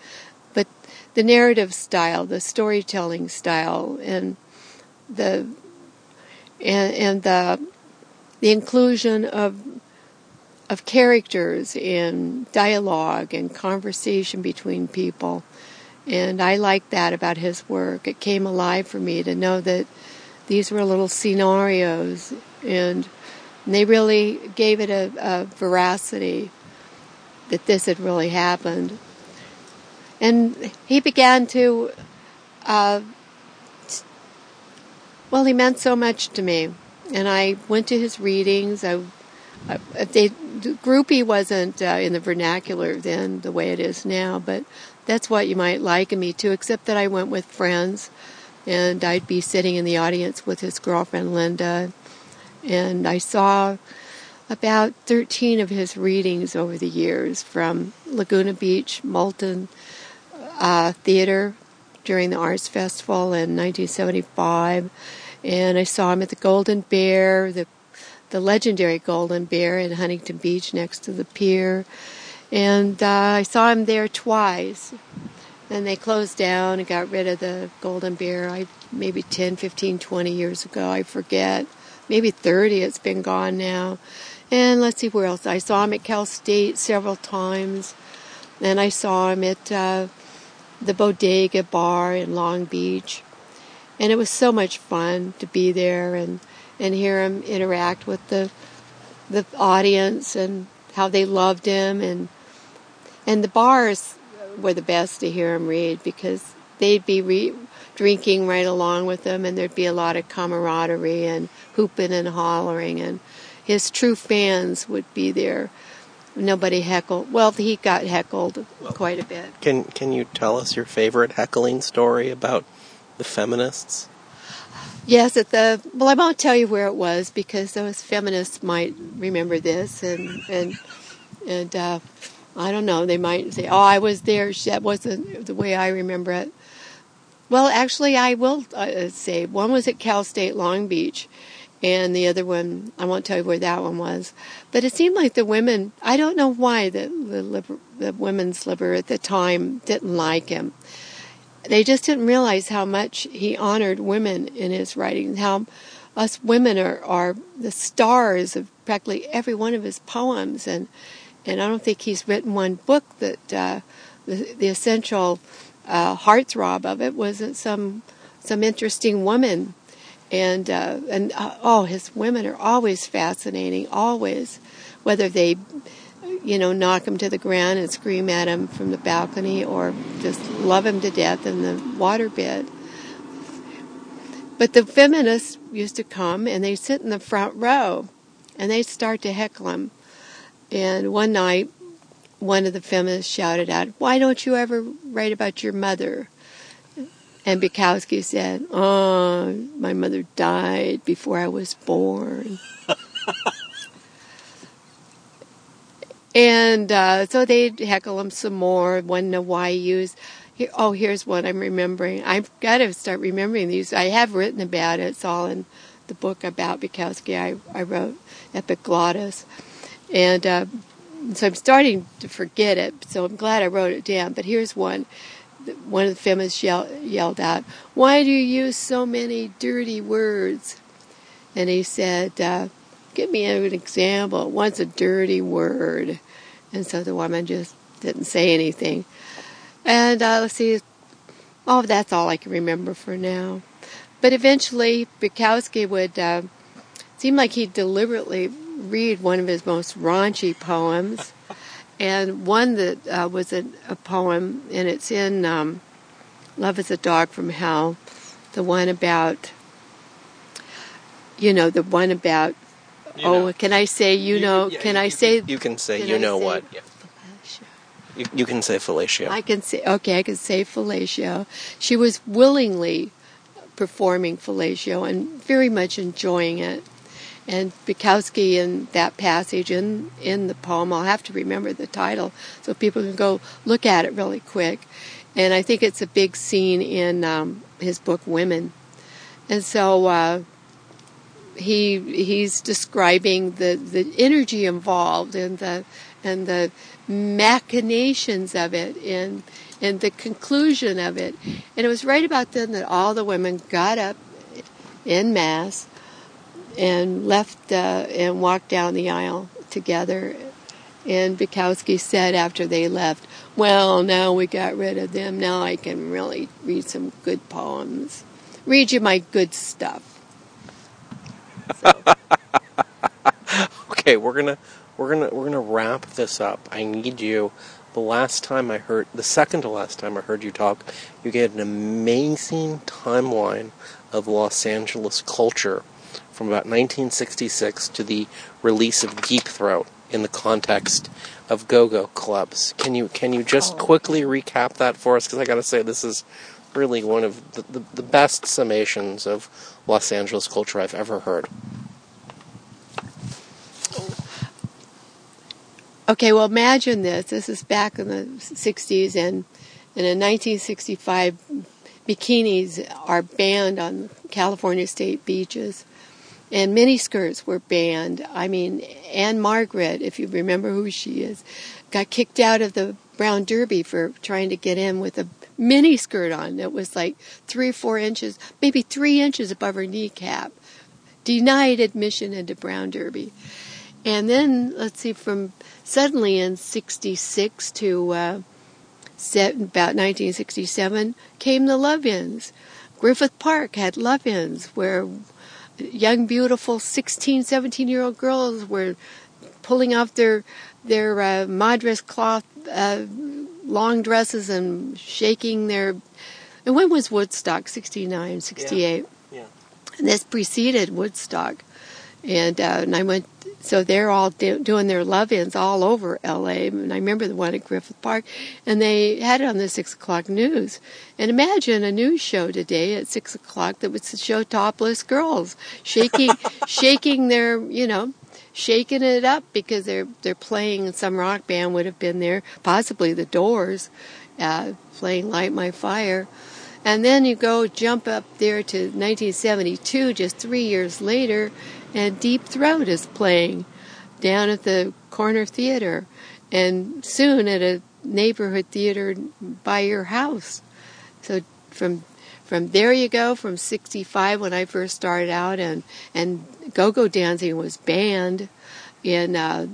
but the narrative style, the storytelling style, and the and, and the the inclusion of of characters and dialogue and conversation between people. And I like that about his work. It came alive for me to know that these were little scenarios and they really gave it a, a veracity that this had really happened. And he began to, uh, well, he meant so much to me. And I went to his readings. I, I they, groupie wasn't uh, in the vernacular then the way it is now, but that's what you might liken me to, except that I went with friends and I'd be sitting in the audience with his girlfriend Linda. And I saw about 13 of his readings over the years from Laguna Beach, Moulton uh, Theater during the Arts Festival in 1975. And I saw him at the Golden Bear, the the legendary Golden Bear in Huntington Beach next to the pier. And uh, I saw him there twice. Then they closed down and got rid of the Golden Bear. I maybe 10, 15, 20 years ago. I forget. Maybe 30. It's been gone now. And let's see where else. I saw him at Cal State several times. And I saw him at uh, the Bodega Bar in Long Beach. And it was so much fun to be there and and hear him interact with the the audience and how they loved him and and the bars were the best to hear him read because they'd be re- drinking right along with them and there'd be a lot of camaraderie and hooping and hollering and his true fans would be there nobody heckled well he got heckled quite a bit Can can you tell us your favorite heckling story about the feminists? Yes, at the well, I won't tell you where it was because those feminists might remember this, and and and uh, I don't know. They might say, "Oh, I was there. That wasn't the way I remember it." Well, actually, I will uh, say one was at Cal State Long Beach, and the other one I won't tell you where that one was. But it seemed like the women. I don't know why the the, liber, the women's liber at the time didn't like him they just didn't realize how much he honored women in his writing, how us women are, are the stars of practically every one of his poems. And, and I don't think he's written one book that uh, the, the essential uh, heartthrob of it wasn't some, some interesting woman. And, uh, and uh, oh, his women are always fascinating, always, whether they you know, knock him to the ground and scream at him from the balcony or just love him to death in the waterbed. But the feminists used to come and they sit in the front row and they start to heckle him. And one night, one of the feminists shouted out, Why don't you ever write about your mother? And Bukowski said, Oh, my mother died before I was born. <laughs> And uh, so they'd heckle him some more. One know why he used. Here, oh, here's one I'm remembering. I've got to start remembering these. I have written about it. It's all in the book about Bukowski. I, I wrote Epic Glottis. And uh, so I'm starting to forget it. So I'm glad I wrote it down. But here's one. One of the feminists yell, yelled out, Why do you use so many dirty words? And he said, uh, give me an example. What's a dirty word? And so the woman just didn't say anything. And uh, let's see, oh, that's all I can remember for now. But eventually, Bukowski would uh, seem like he'd deliberately read one of his most raunchy poems, and one that uh, was a, a, poem, and it's in um, "Love Is a Dog from Hell," the one about, you know, the one about You oh, know. can I say you, You- know? yeah, can you- I say? you can say can you I know say what, yeah. You, you can say fellatio. I can say okay. I can say fellatio. She was willingly performing fellatio and very much enjoying it. And Bukowski in that passage in in the poem, I'll have to remember the title so people can go look at it really quick. And I think it's a big scene in um, his book Women. And so uh, he he's describing the, the energy involved and the and the machinations of it and and the conclusion of it. And it was right about then that all the women got up in mass and left uh, and walked down the aisle together. And Bukowski said after they left, "Well, now we got rid of them. Now I can really read some good poems. Read you my good stuff." <laughs> okay, we're gonna we're gonna we're gonna wrap this up. I need you. The last time I heard, the second to last time I heard you talk, you gave an amazing timeline of Los Angeles culture from about 1966 to the release of Deep Throat in the context of go-go clubs. Can you can you just oh. quickly recap that for us? Because I got to say, this is really one of the, the, the best summations of Los Angeles culture I've ever heard. Okay, well, imagine this. This is back in the 60s, and, and in 1965, bikinis are banned on California state beaches, and miniskirts were banned. I mean, Ann-Margret, if you remember who she is, got kicked out of the Brown Derby for trying to get in with a miniskirt on that was like three or four inches, maybe three inches above her kneecap. Denied admission into Brown Derby. And then, let's see, from suddenly in 66 to uh, set, about 1967 came the love-ins. Griffith Park had love-ins where young, beautiful 16, 17 year old girls were pulling off their their uh, madras cloth uh, long dresses and shaking their. And when was Woodstock? 69, 68. Yeah. And this preceded Woodstock. And, uh, and I went, so they're all do, doing their love-ins all over LA. And I remember the one at Griffith Park, and they had it on the six o'clock news. And imagine a news show today at six o'clock that would show topless girls shaking, <laughs> shaking their, you know, shaking it up because they're they're playing. Some rock band would have been there, possibly the Doors, uh, playing "Light My Fire." And then you go jump up there to 1972, just three years later, and Deep Throat is playing down at the corner theater, and soon at a neighborhood theater by your house. So from from there you go from 65 when I first started out and and go-go dancing was banned in uh,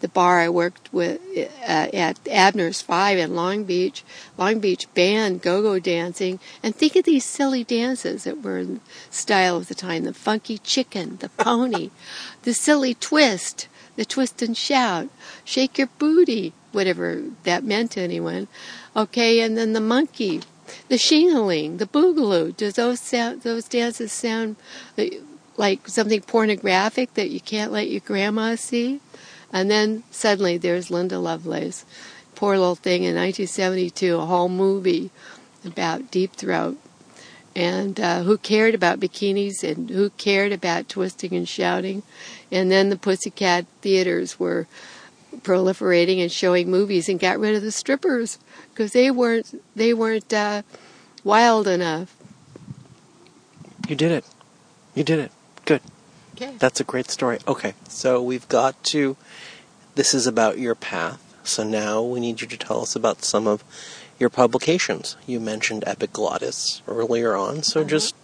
the bar I worked with uh, at Abner's Five in Long Beach. Long Beach banned go-go dancing, and think of these silly dances that were in style of the time: the funky chicken, the pony, <laughs> the silly twist, the twist and shout, shake your booty, whatever that meant to anyone. Okay, and then the monkey, the shingling, the boogaloo. Does those sound, those dances sound like something pornographic that you can't let your grandma see? And then suddenly there's Linda Lovelace. Poor little thing in 1972, a whole movie about Deep Throat. And uh, who cared about bikinis and who cared about twisting and shouting? And then the Pussycat theaters were proliferating and showing movies and got rid of the strippers because they weren't they weren't uh, wild enough. You did it. You did it. Good. Okay. That's a great story. Okay, so we've got to. This is about your path. So now we need you to tell us about some of your publications. You mentioned Epic Glottis earlier on, so just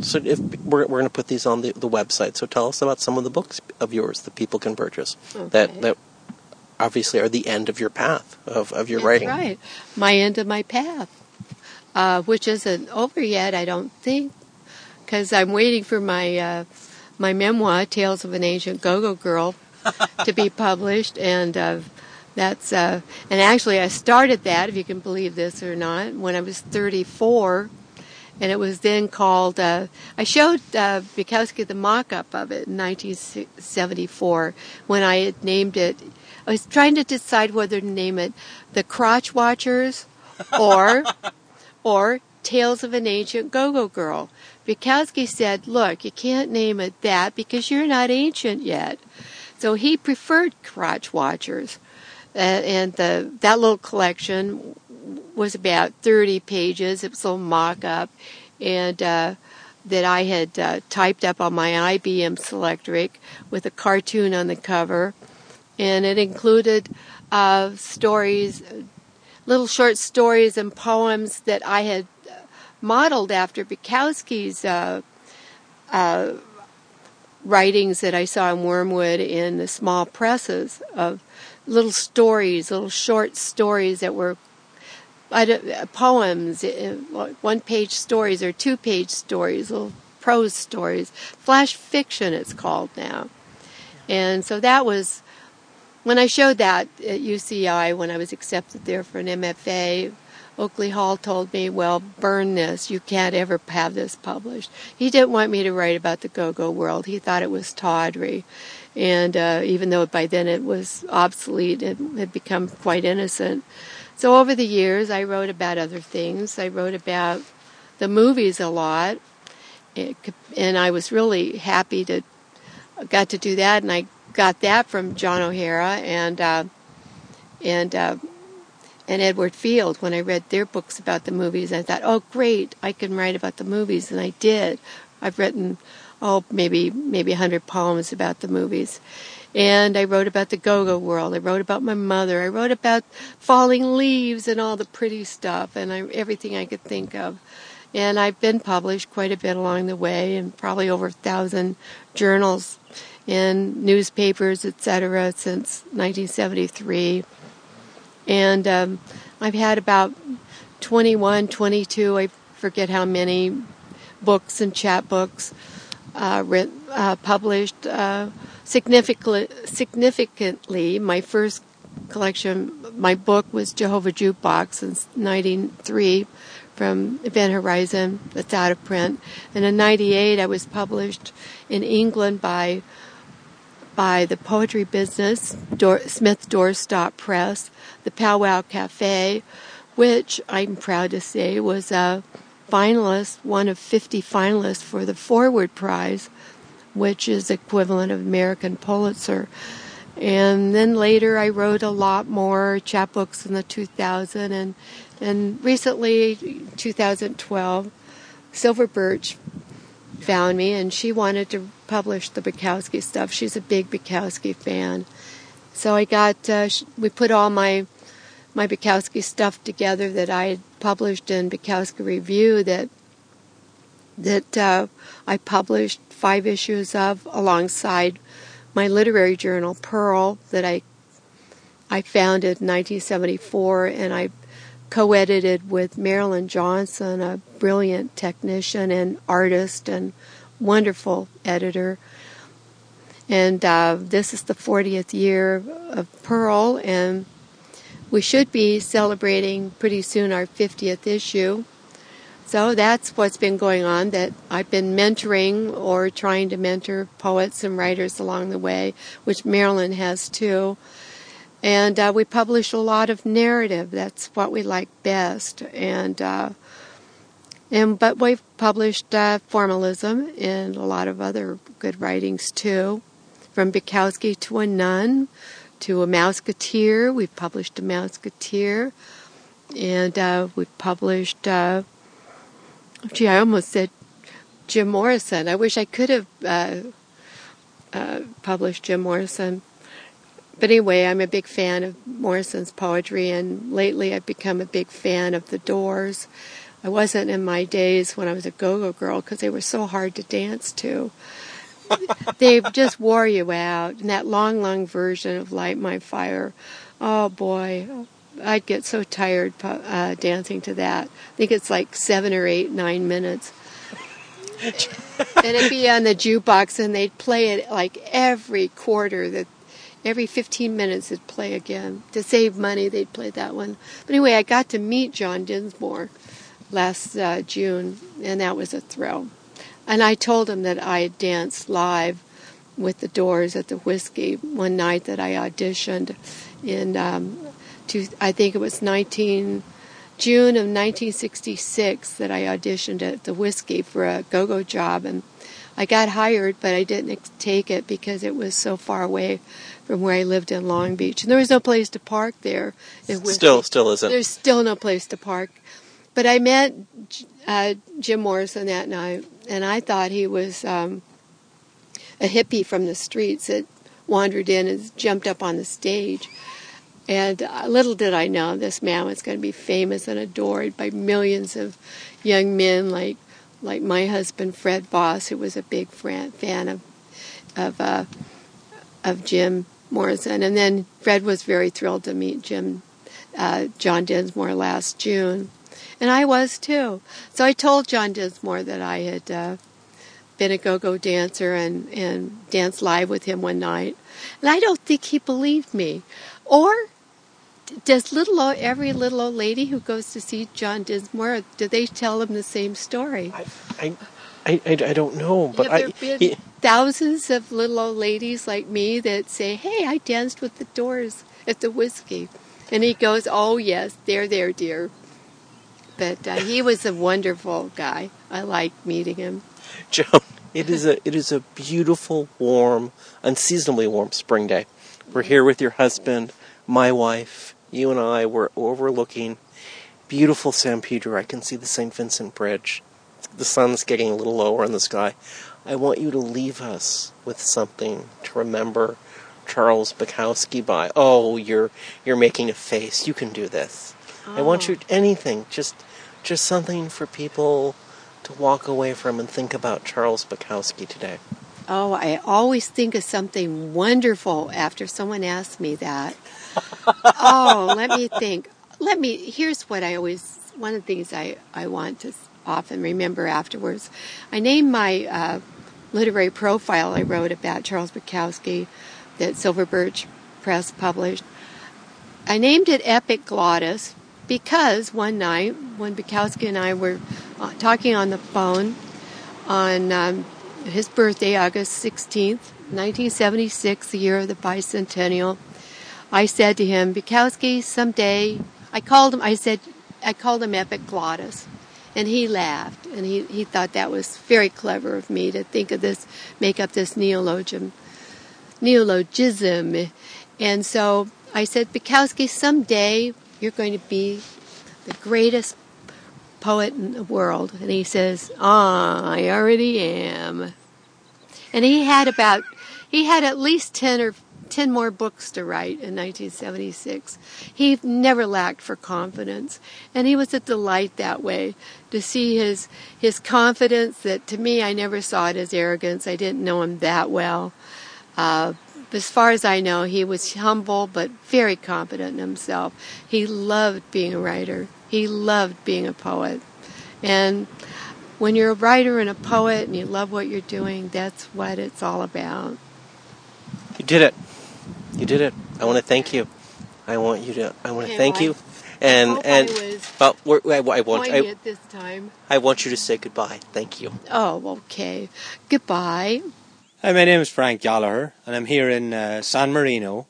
so if we're we're going to put these on the, the website. So tell us about some of the books of yours that people can purchase. That that obviously are the end of your path of of your That's writing. right. My end of my path, uh, which isn't over yet, I don't think, because I'm waiting for my uh, my memoir, Tales of an Ancient Go-Go Girl, to be published, and uh, that's uh, and actually I started that, if you can believe this or not, when I was 34. And it was then called. Uh, I showed uh, Bukowski the mock-up of it in 1974 when I had named it. I was trying to decide whether to name it "The Crotch Watchers" or <laughs> or "Tales of an Ancient Go-Go Girl." Bukowski said, "Look, you can't name it that because you're not ancient yet." So he preferred Crotch Watchers, uh, and the that little collection was about 30 pages. It was a little mock-up, and uh, that I had uh, typed up on my IBM Selectric with a cartoon on the cover, and it included uh, stories, little short stories and poems that I had modeled after Bukowski's uh, uh, writings that I saw in Wormwood in the small presses of little stories, little short stories that were poems, uh, one page stories or two page stories, little prose stories, flash fiction it's called now. And so that was when I showed that at UCI when I was accepted there for an MFA. Oakley Hall told me, "Well, burn this. You can't ever have this published." He didn't want me to write about the go-go world. He thought it was tawdry, and uh, even though by then it was obsolete, it had become quite innocent. So over the years, I wrote about other things. I wrote about the movies a lot, and I was really happy to got to do that. And I got that from John O'Hara and uh, and uh, and Edward Field when I read their books about the movies. I thought, oh, great, I can write about the movies, and I did. I've written oh maybe maybe a hundred poems about the movies, and I wrote about the go-go world. I wrote about my mother. I wrote about falling leaves and all the pretty stuff and I, everything I could think of. And I've been published quite a bit along the way, and probably over a thousand journals and newspapers, etc., since 1973. And um, I've had about 21, 22, I forget how many books and chapbooks uh, uh, published. Uh, significantly, significantly, my first collection, my book was Jehovah Jukebox in 93 from Event Horizon, that's out of print. And in 98, I was published in England by by the Poetry Business, Dor- Smith Doorstop Press, the Powwow Cafe, which I'm proud to say was a finalist, one of 50 finalists for the Forward Prize which is equivalent of American Pulitzer. And then later I wrote a lot more chapbooks in the 2000 and and recently 2012 Silver Birch found me and she wanted to publish the Bukowski stuff. She's a big Bukowski fan. So I got uh, we put all my my Bukowski stuff together that I had published in Bukowski Review that that uh, I published five issues of alongside my literary journal Pearl that I I founded in 1974 and I co-edited with Marilyn Johnson, a brilliant technician and artist and wonderful editor. And uh, this is the 40th year of Pearl, and we should be celebrating pretty soon our 50th issue. So that's what's been going on that I've been mentoring or trying to mentor poets and writers along the way, which Marilyn has too. And uh, we publish a lot of narrative. That's what we like best. And uh, and but we've published uh, formalism and a lot of other good writings too, from Bukowski to a nun, to a Mouseketeer. We've published a Mouseketeer, and uh, we've published uh, Gee, I almost said Jim Morrison. I wish I could have uh, uh, published Jim Morrison. But anyway, I'm a big fan of Morrison's poetry, and lately I've become a big fan of The Doors. I wasn't in my days when I was a go-go girl because they were so hard to dance to. <laughs> they just wore you out. And that long, long version of Light My Fire, oh boy, I'd get so tired uh, dancing to that. I think it's like seven or eight, nine minutes. and it'd be on the jukebox, and they'd play it like every quarter. That every 15 minutes it'd play again to save money. They'd play that one. But anyway, I got to meet John Densmore last uh, June, and that was a thrill. And I told him that I had danced live with the Doors at the Whiskey one night that I auditioned in um, to, I think it was 19 June of 1966 that I auditioned at the Whiskey for a go-go job, and I got hired, but I didn't take it because it was so far away from where I lived in Long Beach, and there was no place to park there. Still, still isn't. There's still no place to park. But I met uh, Jim Morrison that night, and I thought he was um, a hippie from the streets that wandered in and jumped up on the stage. And uh, little did I know this man was going to be famous and adored by millions of young men, like like my husband Fred Voss, who was a big fan of of uh, of Jim Morrison. And then Fred was very thrilled to meet Jim uh, John Densmore last June, and I was too. So I told John Densmore that I had uh, been a go-go dancer and and danced live with him one night, and I don't think he believed me, or does little old, every little old lady who goes to see John Densmore, do they tell him the same story? I, I, I, I don't know, but Have there I. been thousands of little old ladies like me that say, "Hey, I danced with the Doors at the whiskey," and he goes, "Oh yes, there, there, dear." But uh, he was a wonderful guy. I liked meeting him. Joan, it is a it is a beautiful, warm, unseasonably warm spring day. We're here with your husband, my wife, you and I. We're overlooking beautiful San Pedro. I can see the St. Vincent Bridge. The sun's getting a little lower in the sky. I want you to leave us with something to remember Charles Bukowski by. Oh, you're you're making a face. You can do this. I want you anything, just just something for people to walk away from and think about Charles Bukowski today. Oh, I always think of something wonderful after someone asks me that. oh, let me think. Let me. Here's what I always. One of the things I I want to often remember afterwards. I named my uh, literary profile I wrote about Charles Bukowski that Silver Birch Press published. I named it Epic Glottis because one night when Bukowski and I were uh, talking on the phone on um, his birthday, August 16th, 1976, the year of the bicentennial, I said to him, Bukowski, someday, I called him, I said, I called him Epic Glottis. And he laughed, and he, he thought that was very clever of me to think of this, make up this neologism. Neologism. And so I said, Bukowski, someday you're going to be the greatest poet in the world. And he says, Ah, I already am. And he had about, he had at least 10 or 10 more books to write in 1976. He never lacked for confidence. And he was a delight that way to see his, his confidence that to me, I never saw it as arrogance. I didn't know him that well. Uh, as far as I know, he was humble but very confident in himself. He loved being a writer. He loved being a poet. And when you're a writer and a poet and you love what you're doing, that's what it's all about. You did it. You did it. I want to thank you. I want you to. I want to thank well, you. And I and was well, we're, I, I want I, Poignant this time. I want you to say goodbye. Thank you. Oh, okay. Goodbye. Hi, my name is Frank Gallagher, and I'm here in uh, San Marino,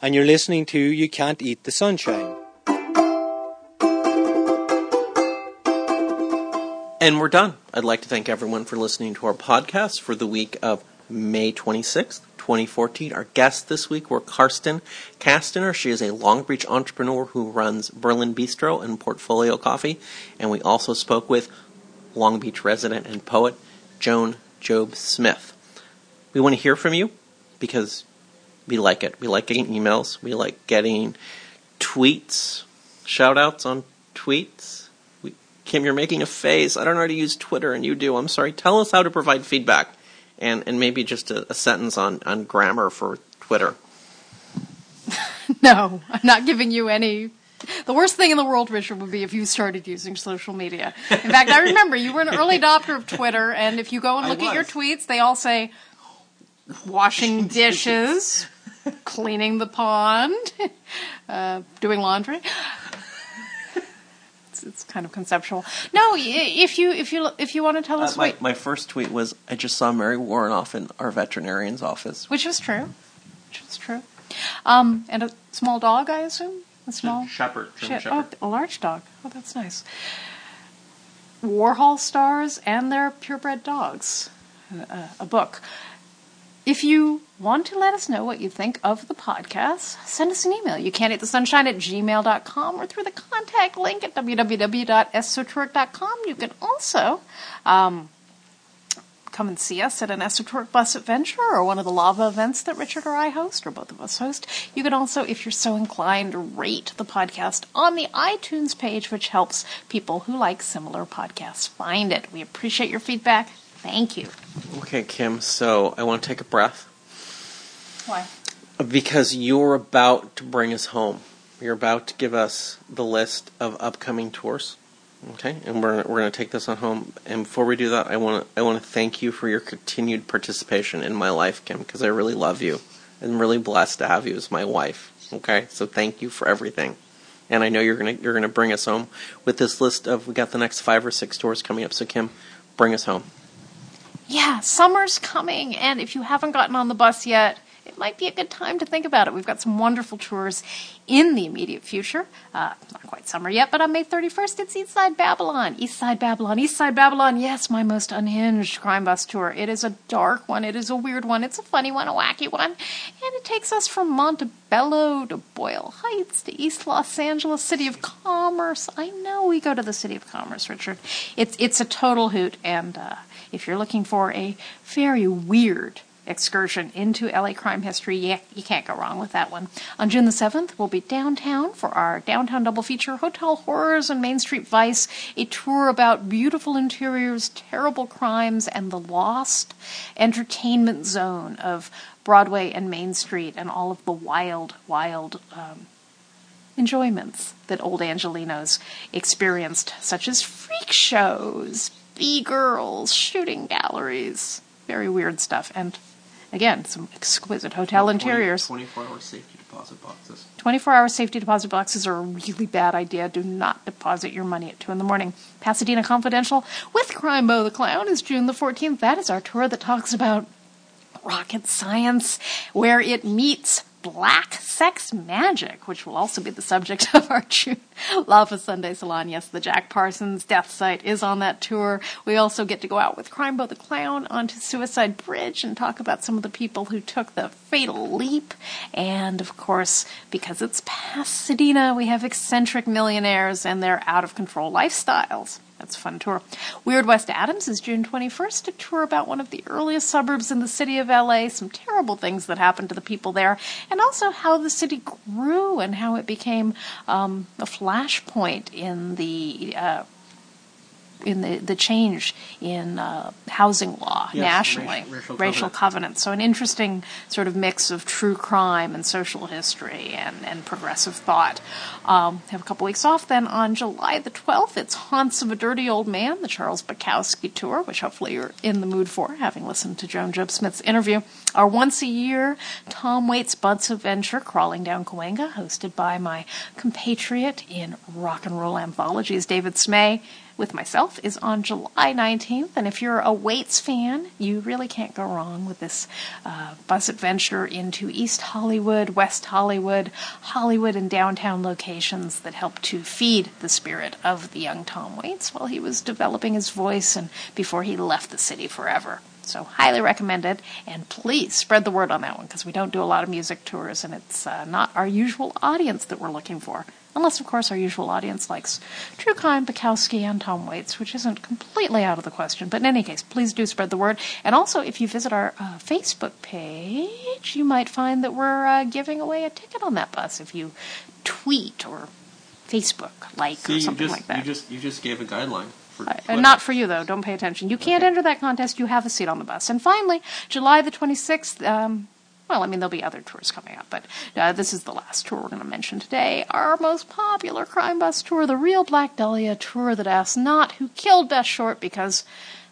and you're listening to You Can't Eat the Sunshine. And we're done. I'd like to thank everyone for listening to our podcast for the week of May 26th, 2014. Our guests this week were Kerstin Kansteiner. She is a Long Beach entrepreneur who runs Berlin Bistro and Portfolio Coffee. And we also spoke with Long Beach resident and poet Joan Jobe Smith. We want to hear from you because we like it. We like getting emails. We like getting tweets, shout outs on tweets. We, Kim, you're making a face. I don't know how to use Twitter, and you do. I'm sorry. Tell us how to provide feedback and, and maybe just a, a sentence on, on grammar for Twitter. <laughs> No, I'm not giving you any. The worst thing in the world, Richard, would be if you started using social media. In fact, I remember you were an early adopter of Twitter, and if you go and look at your tweets, they all say washing <laughs> dishes, cleaning the pond, <laughs> uh, doing laundry. It's, it's kind of conceptual. No, if you if you if you want to tell Uh, us my, what, my first tweet was I just saw Mary Woronov in our veterinarian's office. which was true, which was true, um, and a small dog, I assume, a small Shepherd. German Shepherd. Oh, a large dog. Oh, that's nice. Warhol stars and their purebred dogs. Uh, a book. If you want to let us know what you think of the podcast, send us an email. You can at the sunshine at gmail.com or through the contact link at www.esotouric.com. You can also um, come and see us at an Esotouric bus adventure or one of the lava events that Richard or I host, or both of us host. You can also, if you're so inclined, rate the podcast on the iTunes page, which helps people who like similar podcasts find it. We appreciate your feedback. Thank you. Okay, Kim, so I want to take a breath Why? because you're about to bring us home. You're about to give us the list of upcoming tours. Okay, and we're we're going to take this on home. And before we do that, I want to I want to thank you for your continued participation in my life, Kim, because I really love you. I'm really blessed to have you as my wife. Okay, so thank you for everything. And I know you're gonna you're gonna bring us home with this list of we got the next five or six tours coming up. So Kim, bring us home. Yeah, summer's coming, and if you haven't gotten on the bus yet, it might be a good time to think about it. We've got some wonderful tours in the immediate future. Uh, not quite summer yet, but on May 31st, it's Eastside Babylon. Eastside Babylon, Eastside Babylon. Yes, my most unhinged crime bus tour. It is a dark one. It is a weird one. It's a funny one, a wacky one. And it takes us from Montebello to Boyle Heights to East Los Angeles, City of Commerce. I know we go to the City of Commerce, Richard. It's, it's a total hoot. And uh, if you're looking for a very weird excursion into LA crime history. Yeah, you can't go wrong with that one. On June the 7th, we'll be downtown for our downtown double feature Hotel Horrors and Main Street Vice, a tour about beautiful interiors, terrible crimes, and the lost entertainment zone of Broadway and Main Street and all of the wild, wild um, enjoyments that old Angelinos experienced, such as freak shows, B girls, shooting galleries, very weird stuff, and again, some exquisite hotel interiors. 24 hour safety deposit boxes. 24 hour safety deposit boxes are a really bad idea. Do not deposit your money at 2 in the morning. Pasadena Confidential with Krimebo the Clown is June the 14th. That is our tour that talks about rocket science, where it meets black sex magic, which will also be the subject <laughs> of our June Lava Sunday Salon. Yes, the Jack Parsons death site is on that tour. We also get to go out with Krimebo the Clown onto Suicide Bridge and talk about some of the people who took the fatal leap. And of course, because it's Pasadena, we have eccentric millionaires and their out of control lifestyles. That's a fun tour. Weird West Adams is June 21st, a tour about one of the earliest suburbs in the city of LA, some terrible things that happened to the people there, and also how the city grew and how it became um, a flashpoint in the uh, in the, the change in uh, housing law Yes, nationally, racial- racial covenant. covenant. So an interesting sort of mix of true crime and social history and, and progressive thought. Um, have a couple weeks off. Then on July the 12th, it's Haunts of a Dirty Old Man, the Charles Bukowski tour, which hopefully you're in the mood for, having listened to Joan Jobe Smith's interview. Our once a year Tom Waits Butts Adventure, Crawling Down Cahuenga, hosted by my compatriot in rock and roll anthologies, David Smay with myself is on July 19th. And if you're a Waits fan, you really can't go wrong with this uh, bus adventure into East Hollywood, West Hollywood, Hollywood, and downtown locations that help to feed the spirit of the young Tom Waits while he was developing his voice and before he left the city forever. So, highly recommended. And please spread the word on that one because we don't do a lot of music tours and it's uh, not our usual audience that we're looking for. Unless, of course, our usual audience likes True Crime, Bukowski, and Tom Waits, which isn't completely out of the question. But in any case, please do spread the word. And also, if you visit our uh, Facebook page, you might find that we're uh, giving away a ticket on that bus if you tweet or Facebook like See, or you something just like that. you just you just gave a guideline for Uh, not for you though. Don't pay attention. You can't Okay. enter that contest. You have a seat on the bus. And finally, July the 26th. Um, well, I mean, there'll be other tours coming up, but uh, this is the last tour we're going to mention today. Our most popular crime bus tour, the Real Black Dahlia tour that asks not who killed Beth Short, because,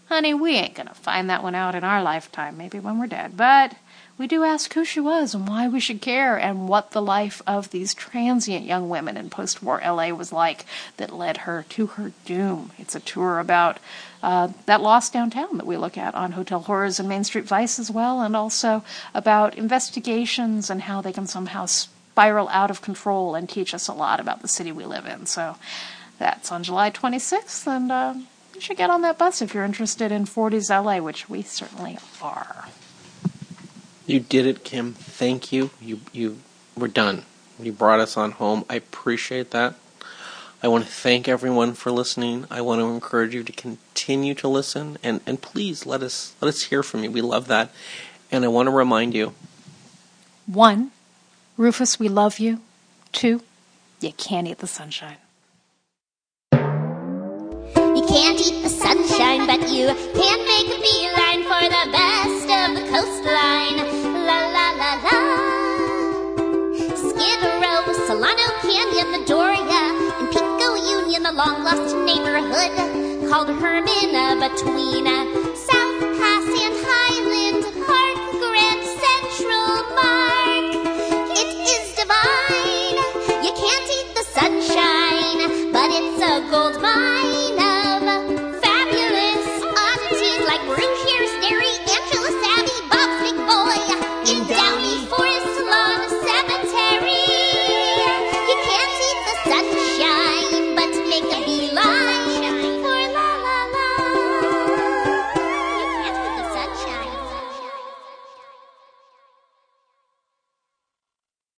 honey, we ain't going to find that one out in our lifetime, maybe when we're dead. But we do ask who she was and why we should care and what the life of these transient young women in post war LA was like that led her to her doom. It's a tour about uh, that lost downtown that we look at on Hotel Horrors and Main Street Vice as well, and also about investigations and how they can somehow spiral out of control and teach us a lot about the city we live in. So that's on July 26th, and uh, you should get on that bus if you're interested in 40s LA, which we certainly are. You did it, Kim. Thank you. You you were done. You brought us on home. I appreciate that. I want to thank everyone for listening. I want to encourage you to continue to listen and, and please let us let us hear from you. We love that. And I want to remind you. One, Rufus, we love you. Two, you can't eat the sunshine. You can't eat the sunshine, but you can make a beeline for the best of the coastline. Long lost neighborhood called Hermina between uh, South